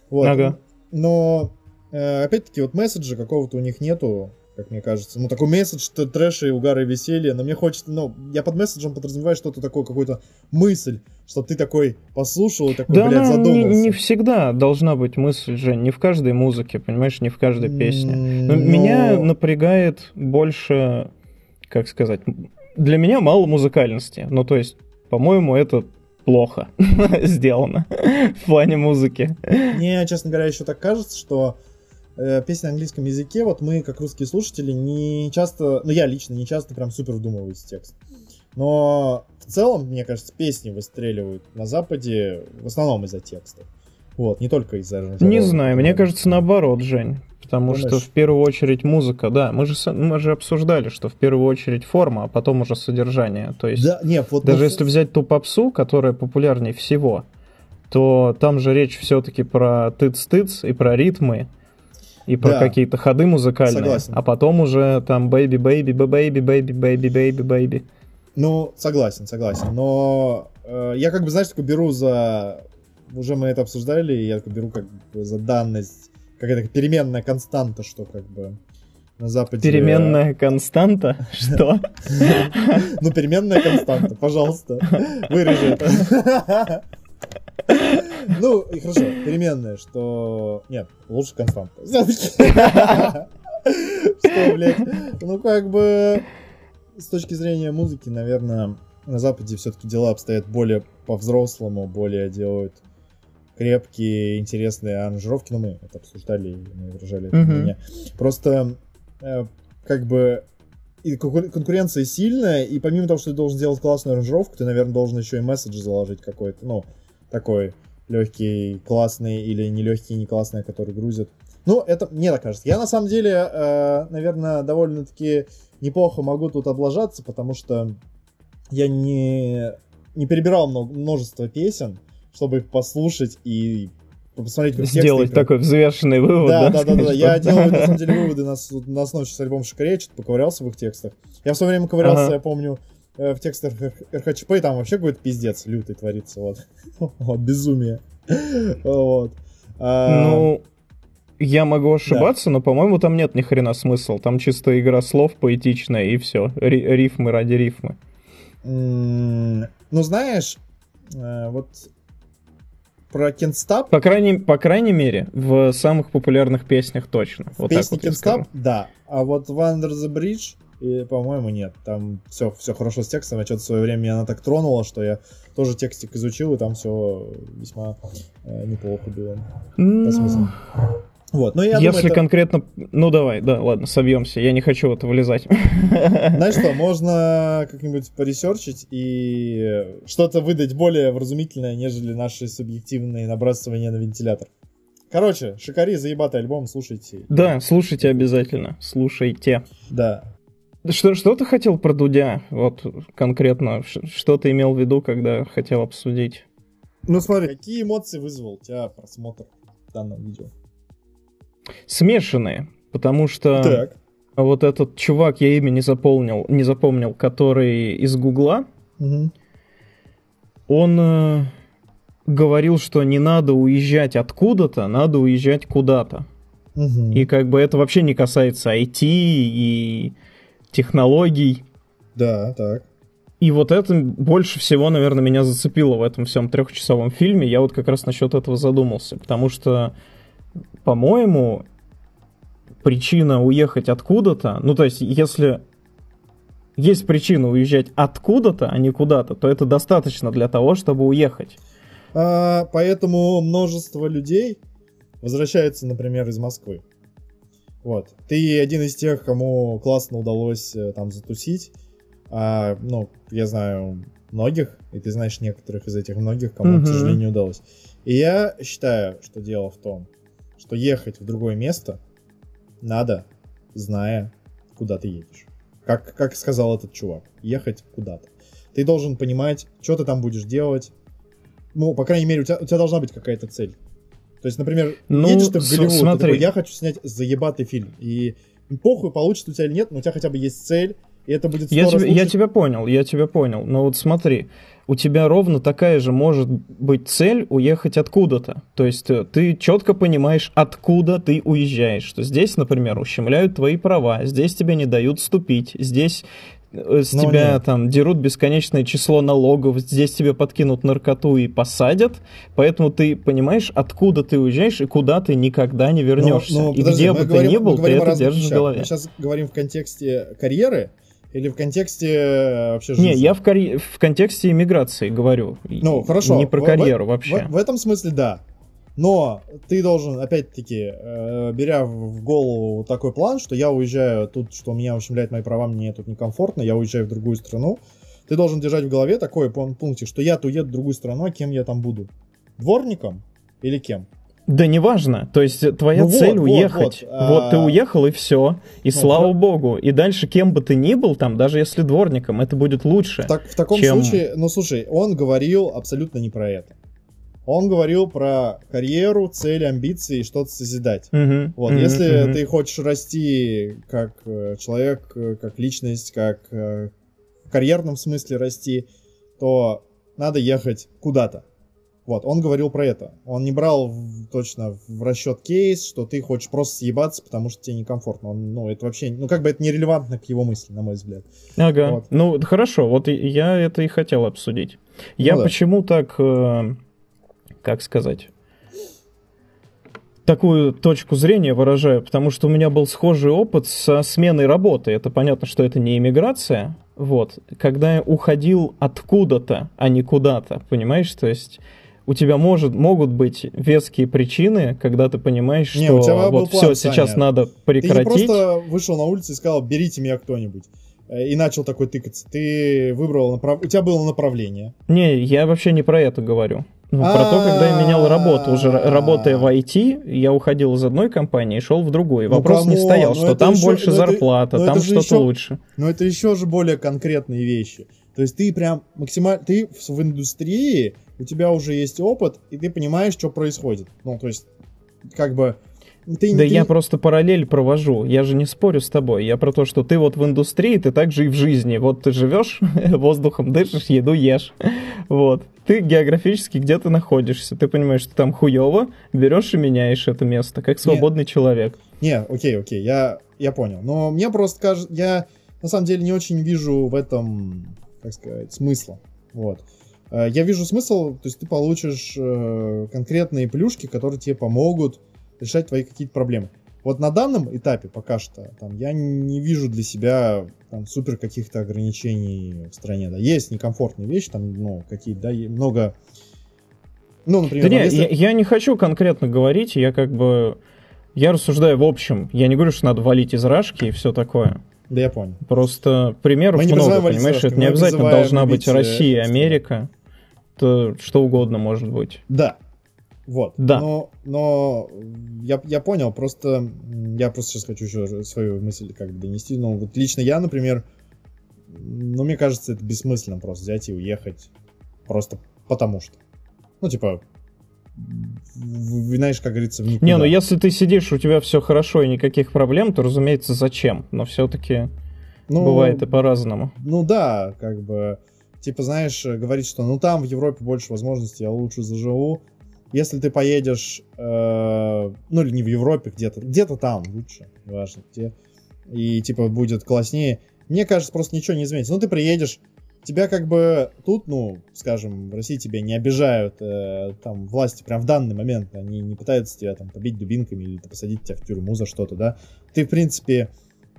Вот. Ага. Но, э, опять-таки, вот месседжа какого-то у них нету как мне кажется. Ну, такой месседж, что трэша и угары и веселье, но мне хочется, ну, я под месседжем подразумеваю что-то такое, какую-то мысль, что ты такой послушал и такой, да блядь, задумался. Не, не всегда должна быть мысль, Жень, не в каждой музыке, понимаешь, не в каждой песне. Но... Меня напрягает больше, как сказать, для меня мало музыкальности. Ну, то есть, по-моему, это плохо сделано в плане музыки. Мне, честно говоря, еще так кажется, что э, песни на английском языке, вот мы, как русские слушатели, не часто, ну я лично не часто прям супер вдумываюсь в текст. Но в целом, мне кажется, песни выстреливают на Западе в основном из-за текстов. Вот, не только из-за Не знаю, мне кажется, наоборот, Жень. Потому Думаешь? что в первую очередь музыка, да, мы же, мы же обсуждали, что в первую очередь форма, а потом уже содержание. То есть да, нет, вот даже ну, если взять ту попсу, которая популярнее всего, то там же речь все-таки про тыц-тыц и про ритмы, и про да. какие-то ходы музыкальные. Согласен. А потом уже там baby, baby, baby, baby, baby, baby. Ну, согласен, согласен. Но э, я как бы, знаешь, такой беру за... Уже мы это обсуждали, я такой беру как бы за данность, какая-то переменная константа, что как бы на Западе... Переменная константа? Что? Ну, переменная константа, пожалуйста. Вырежи это. Ну, и хорошо, переменная, что... Нет, лучше константа. Что, блядь? Ну, как бы... С точки зрения музыки, наверное, на Западе все-таки дела обстоят более по-взрослому, более делают крепкие, интересные аранжировки. Ну, мы это обсуждали, мы выражали это мнение. Просто, э, как бы, и конкуренция сильная, и помимо того, что ты должен сделать классную аранжировку, ты, наверное, должен еще и месседж заложить какой-то, ну, такой легкий, классный или не легкий, не классный, который грузит. Ну, это мне так кажется. Я на самом деле, э, наверное, довольно-таки неплохо могу тут облажаться, потому что я не, не перебирал много, множество песен, чтобы их послушать и посмотреть, как Сделать тексты, такой взвешенный вывод, да? Да, да, да, да. Я делаю, на самом деле, выводы на, на основе сейчас альбома Шикарей, что-то поковырялся в их текстах. Я в свое время ковырялся, ага. я помню, Э, в текстах РХЧП, и там вообще какой-то пиздец лютый творится, вот. вот, безумие. вот. А... Ну, я могу ошибаться, да. но, по-моему, там нет ни хрена смысла. Там чисто игра слов поэтичная, и все. Рифмы ради рифмы. ну, знаешь, э, вот про Кенстап... По крайней, по крайней мере, в самых популярных песнях точно. В вот песне Кенстап, да. А вот Wander the Bridge и, по-моему, нет. Там все, все хорошо с текстом. А что-то в свое время меня она так тронула, что я тоже текстик изучил, и там все весьма э, неплохо было. Ну... Вот, но я Если думаю, это... конкретно... Ну давай, да, ладно, собьемся. Я не хочу в это влезать. Знаешь что, можно как-нибудь поресерчить и что-то выдать более вразумительное, нежели наши субъективные набрасывания на вентилятор. Короче, Шикари, заебатый альбом, слушайте. Да, слушайте обязательно. Слушайте. Да. Что, что ты хотел про Дудя? Вот конкретно, что ты имел в виду, когда хотел обсудить? Ну смотри, какие эмоции вызвал у тебя просмотр данного видео? Смешанные, потому что так. вот этот чувак, я имя не запомнил, не запомнил, который из Гугла, угу. он, э, говорил, что не надо уезжать откуда-то, надо уезжать куда-то. Угу. И как бы это вообще не касается IT и технологий. Да, так. И вот это больше всего, наверное, меня зацепило в этом всем трехчасовом фильме. Я вот как раз насчет этого задумался. Потому что, по-моему, причина уехать откуда-то, ну то есть если есть причина уезжать откуда-то, а не куда-то, то это достаточно для того, чтобы уехать. А, поэтому множество людей возвращаются, например, из Москвы. Вот. Ты один из тех, кому классно удалось э, там затусить. А, ну, я знаю многих, и ты знаешь некоторых из этих многих, кому, mm-hmm. к сожалению, не удалось. И я считаю, что дело в том, что ехать в другое место надо, зная, куда ты едешь. Как, как сказал этот чувак, ехать куда-то. Ты должен понимать, что ты там будешь делать. Ну, по крайней мере, у тебя, у тебя должна быть какая-то цель. То есть, например, ну, едешь ты в Голливуд, смотри. ты такой, я хочу снять заебатый фильм. И похуй, получится у тебя или нет, но у тебя хотя бы есть цель, и это будет я, тебя, я тебя понял, я тебя понял. Но вот смотри, у тебя ровно такая же может быть цель уехать откуда-то. То есть э, ты четко понимаешь, откуда ты уезжаешь. Что здесь, например, ущемляют твои права, здесь тебе не дают ступить, здесь э, с Но тебя нет. там дерут бесконечное число налогов, здесь тебе подкинут наркоту и посадят, поэтому ты понимаешь, откуда ты уезжаешь и куда ты никогда не вернешься. Но, но, и подожди, где бы говорим, ты ни был, ты это держишь вещах. в голове. Мы сейчас говорим в контексте карьеры, или в контексте э, вообще жизни? Не, я в, карь... в контексте иммиграции говорю. Ну, хорошо. Не про карьеру в, вообще. В, в этом смысле да. Но ты должен, опять-таки, э, беря в голову такой план, что я уезжаю тут, что меня ущемляет мои права, мне тут некомфортно, я уезжаю в другую страну, ты должен держать в голове такой пунктик, что я-то уеду в другую страну, а кем я там буду? Дворником или кем? Да неважно, то есть твоя ну цель вот, уехать. Вот, вот. вот ты уехал и все, и ну, слава да. богу. И дальше кем бы ты ни был там, даже если дворником, это будет лучше. Так, в таком чем... случае, ну слушай, он говорил абсолютно не про это. Он говорил про карьеру, цели, амбиции, что-то созидать. Uh-huh, вот, uh-huh, если uh-huh. ты хочешь расти как э, человек, э, как личность, как э, в карьерном смысле расти, то надо ехать куда-то. Вот, он говорил про это. Он не брал в, точно в расчет кейс, что ты хочешь просто съебаться, потому что тебе некомфортно. Он, ну, это вообще, ну, как бы это нерелевантно к его мысли, на мой взгляд. Ага. Вот. Ну, хорошо, вот я это и хотел обсудить. Я ну, да. почему так, э, как сказать, такую точку зрения выражаю, потому что у меня был схожий опыт со сменой работы. Это понятно, что это не иммиграция, вот, когда я уходил откуда-то, а не куда-то, понимаешь, то есть у тебя может, могут быть веские причины, когда ты понимаешь, не, что вот план, все, Саня. сейчас надо прекратить. Ты не просто вышел на улицу и сказал, берите меня кто-нибудь э, и начал такой тыкаться. Ты выбрал направ... у тебя было направление. Не, я вообще не про это говорю. Ну, про то, когда я менял работу, уже работая в IT, я уходил из одной компании и шел в другую. Ну, Вопрос не стоял, что там больше зарплата, там что-то лучше. Но это еще же более конкретные вещи. То есть ты прям максимально, ты в индустрии у тебя уже есть опыт, и ты понимаешь, что происходит. Ну, то есть, как бы... Ты, да ты... я просто параллель провожу. Я же не спорю с тобой. Я про то, что ты вот в индустрии, ты так же и в жизни. Вот ты живешь, воздухом дышишь, еду ешь. Вот. Ты географически где ты находишься. Ты понимаешь, что там хуево, берешь и меняешь это место, как свободный не, человек. Не, окей, окей, я, я понял. Но мне просто кажется, я на самом деле не очень вижу в этом, как сказать, смысла. Вот. Э, я вижу смысл, то есть ты получишь э, конкретные плюшки, которые тебе помогут решать твои какие-то проблемы. Вот на данном этапе пока что там, я не вижу для себя там, супер каких-то ограничений в стране. Да. Есть некомфортные вещи, там, ну, какие-то, да, много... Ну, например... Да нет, если... я, я не хочу конкретно говорить, я как бы... Я рассуждаю в общем. Я не говорю, что надо валить из рашки и все такое. Да я понял. Просто примеров много, понимаешь? Это не обязательно должна быть Россия, Америка то что угодно может быть. Да. Вот. Да. Но, но я, я понял, просто я просто сейчас хочу еще свою мысль как бы донести. Ну, вот лично я, например, ну, мне кажется, это бессмысленно просто взять и уехать просто потому что. Ну, типа, знаешь, как говорится, в никуда. Не, ну если ты сидишь, у тебя все хорошо и никаких проблем, то, разумеется, зачем? Но все-таки ну, бывает и по-разному. Ну да, как бы типа, знаешь, говорить, что ну там в Европе больше возможностей, я лучше заживу. Если ты поедешь, э, ну или не в Европе, где-то, где-то там лучше, важно где, и типа будет класснее, мне кажется, просто ничего не изменится. Ну ты приедешь, тебя как бы тут, ну, скажем, в России тебя не обижают, э, там, власти прям в данный момент, они не пытаются тебя там побить дубинками или посадить тебя в тюрьму за что-то, да. Ты, в принципе,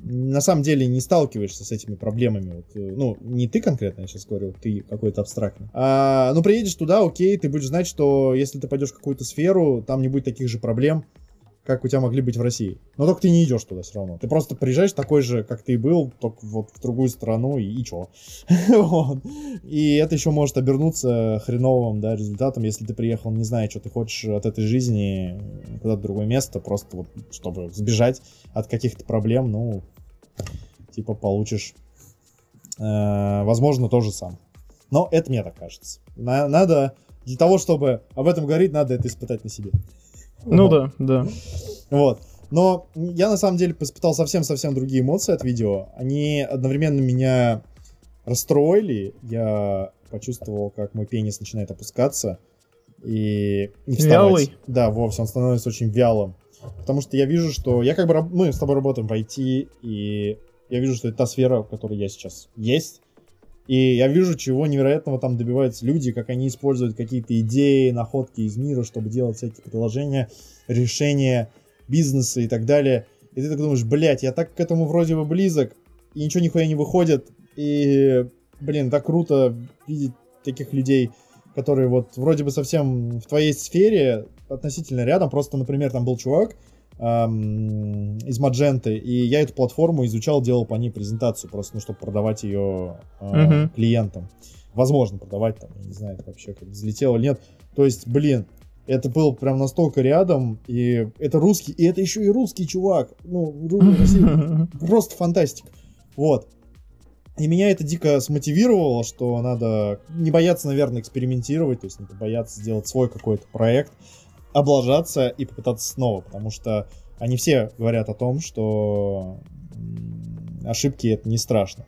на самом деле не сталкиваешься с этими проблемами. Вот, э, ну, не ты конкретно, я сейчас говорю, ты какой-то абстрактный. А, ну, приедешь туда, окей, ты будешь знать, что если ты пойдешь в какую-то сферу, там не будет таких же проблем, как у тебя могли быть в России. Но только ты не идешь туда все равно. Ты просто приезжаешь такой же, как ты и был, только вот в другую страну, и, и чё. вот. И это еще может обернуться хреновым да, результатом, если ты приехал, не зная, что ты хочешь от этой жизни, куда-то другое место, просто вот, чтобы сбежать от каких-то проблем, ну, типа получишь, э, возможно, то же самое. Но это мне так кажется. На, надо, для того, чтобы об этом говорить, надо это испытать на себе. Ну да, да. Вот. Но я на самом деле испытал совсем-совсем другие эмоции от видео. Они одновременно меня расстроили. Я почувствовал, как мой пенис начинает опускаться. И не вставать. Вялый? Да, вовсе, он становится очень вялым. Потому что я вижу, что я как бы... Мы с тобой работаем в IT, и я вижу, что это та сфера, в которой я сейчас есть. И я вижу, чего невероятного там добиваются люди, как они используют какие-то идеи, находки из мира, чтобы делать всякие приложения, решения, бизнеса и так далее. И ты так думаешь, блядь, я так к этому вроде бы близок, и ничего нихуя не выходит. И, блин, так круто видеть таких людей, которые вот вроде бы совсем в твоей сфере, относительно рядом. Просто, например, там был чувак, эм, из Мадженты, и я эту платформу изучал, делал по ней презентацию, просто, ну, чтобы продавать ее э, uh-huh. клиентам. Возможно, продавать там, я не знаю, это вообще как взлетело или нет. То есть, блин, это был прям настолько рядом, и это русский, и это еще и русский чувак. Ну, Россия, просто фантастика. Вот. И меня это дико смотивировало, что надо не бояться, наверное, экспериментировать, то есть не бояться сделать свой какой-то проект, облажаться и попытаться снова, потому что они все говорят о том, что ошибки это не страшно.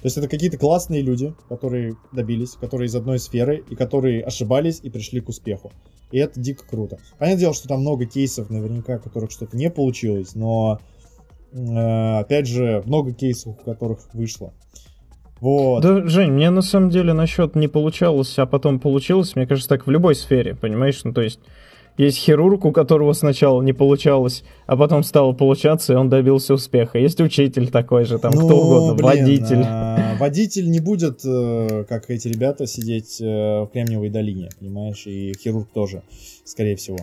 То есть это какие-то классные люди, которые добились, которые из одной сферы, и которые ошибались и пришли к успеху. И это дико круто. Понятное дело, что там много кейсов, наверняка, в которых что-то не получилось, но э, опять же, много кейсов, у которых вышло. Вот. Да, Жень, мне на самом деле насчет не получалось, а потом получилось, мне кажется, так в любой сфере, понимаешь? Ну, то есть есть хирург, у которого сначала не получалось, а потом стало получаться, и он добился успеха. Есть учитель такой же, там ну, кто угодно, блин, водитель. А, водитель не будет, э, как эти ребята, сидеть э, в Кремниевой долине, понимаешь, и хирург тоже, скорее всего.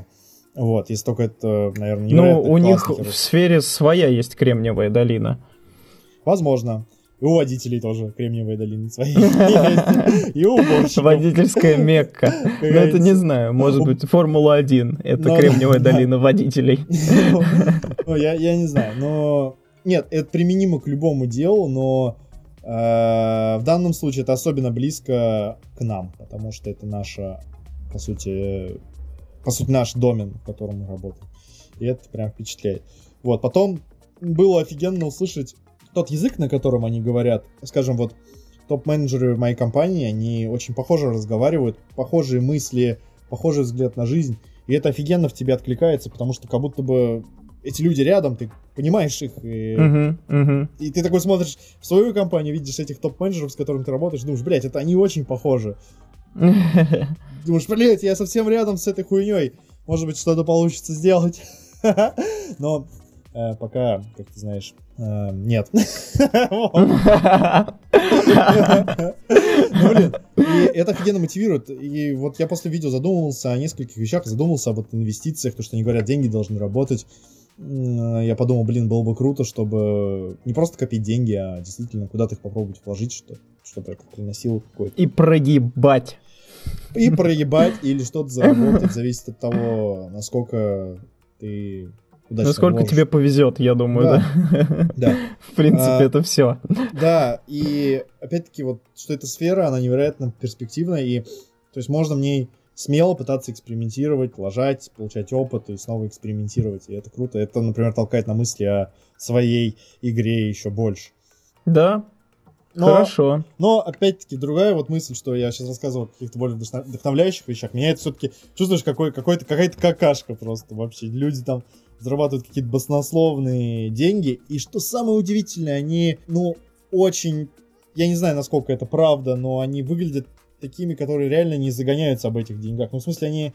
Вот, если только это, наверное, не Ну, у них хирург. в сфере своя есть Кремниевая долина. Возможно. И у водителей тоже Кремниевые долины свои И у уборщиков. Водительская Мекка. Ну, это не знаю, может быть, Формула-1. Это ну, Кремниевая долина водителей. Ну, я не знаю, но... Нет, это применимо к любому делу, но э, в данном случае это особенно близко к нам, потому что это наша, по сути, по сути, наш домен, в котором мы работаем. И это прям впечатляет. Вот, потом было офигенно услышать тот язык, на котором они говорят, скажем, вот топ-менеджеры моей компании, они очень похоже разговаривают, похожие мысли, похожий взгляд на жизнь, и это офигенно в тебе откликается, потому что как будто бы эти люди рядом, ты понимаешь их, и, uh-huh, uh-huh. и ты такой смотришь в свою компанию, видишь этих топ-менеджеров, с которыми ты работаешь, думаешь, блядь, это они очень похожи. Думаешь, блядь, я совсем рядом с этой хуйней, может быть, что-то получится сделать. Но э, пока, как ты знаешь, нет. Ну, блин, это офигенно мотивирует. И вот я после видео задумывался о нескольких вещах, задумался об инвестициях, то, что они говорят, деньги должны работать. Я подумал, блин, было бы круто, чтобы не просто копить деньги, а действительно куда-то их попробовать вложить, что, чтобы это приносило какой-то... И прогибать. И проебать, или что-то заработать, зависит от того, насколько ты удачно Насколько можешь. тебе повезет, я думаю, да. Да. да. В принципе, а, это все. Да, и опять-таки вот, что эта сфера, она невероятно перспективная, и то есть можно в ней смело пытаться экспериментировать, ложать, получать опыт и снова экспериментировать. И это круто. Это, например, толкает на мысли о своей игре еще больше. Да, Но, Хорошо. Но, опять-таки, другая вот мысль, что я сейчас рассказывал о каких-то более вдохновляющих вещах, меня это все-таки чувствуешь какой, какой-то, какая-то какашка просто вообще. Люди там зарабатывают какие-то баснословные деньги, и что самое удивительное, они, ну, очень, я не знаю, насколько это правда, но они выглядят такими, которые реально не загоняются об этих деньгах. Ну, в смысле, они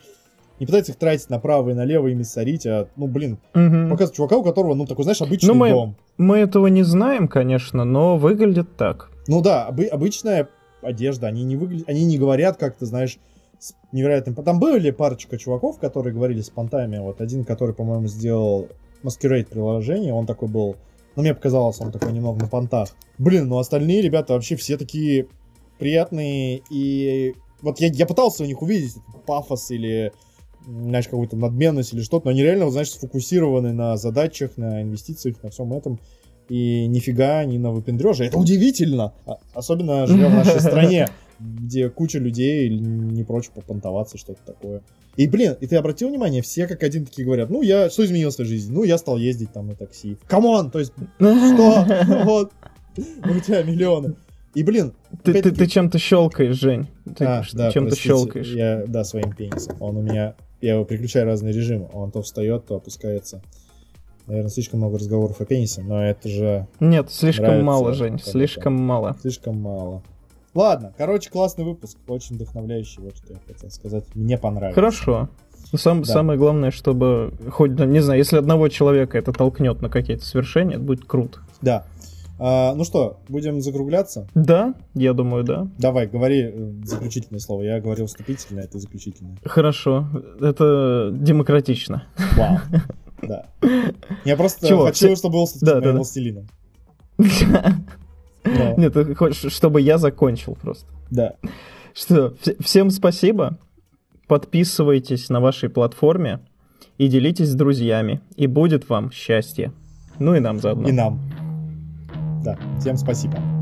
не пытаются их тратить направо и налево, ими сорить, а, ну, блин, угу. показывают чувака, у которого, ну, такой, знаешь, обычный ну, мы, дом. Мы этого не знаем, конечно, но выглядит так. Ну да, об, обычная одежда, они не выглядят, они не говорят как-то, знаешь, невероятным... Там были парочка чуваков, которые говорили с понтами, вот один, который, по-моему, сделал Masquerade приложение, он такой был, ну, мне показалось, он такой немного на понтах. Блин, ну, остальные ребята вообще все такие приятные, и вот я, я пытался у них увидеть пафос или знаешь, какую-то надменность или что-то, но они реально, знаешь, сфокусированы на задачах, на инвестициях, на всем этом. И нифига не на выпендреже. Это удивительно. А, особенно живя в нашей стране, где куча людей не прочь попонтоваться, что-то такое. И, блин, и ты обратил внимание, все как один такие говорят, ну, я, что изменилось в своей жизни? Ну, я стал ездить там на такси. Come on, то есть, что? Вот, у тебя миллионы. И, блин... Ты, ты, ты чем-то щелкаешь, Жень. Ты а, да, чем-то щелкаешь. Я, да, своим пенисом. Он у меня я его переключаю разные режимы. Он то встает, то опускается. Наверное, слишком много разговоров о пенисе, но это же... Нет, слишком мало, Жень, слишком мало. Слишком мало. Ладно, короче, классный выпуск, очень вдохновляющий, вот что я хотел сказать. Мне понравилось. Хорошо. Сам, да. Самое главное, чтобы хоть, не знаю, если одного человека это толкнет на какие-то свершения, это будет круто. Да. А, ну что, будем закругляться? Да, я думаю, да. Давай, говори э, заключительное слово. Я говорил вступительное, это заключительное. Хорошо, это демократично. Вау. Да. Я просто Чего? хочу, чтобы был да, да, властелином. Нет, ты хочешь, чтобы я закончил просто. Да. Что, всем спасибо. Подписывайтесь на вашей платформе и делитесь с друзьями. И будет вам счастье. Ну и нам заодно. И нам. Да, всем спасибо.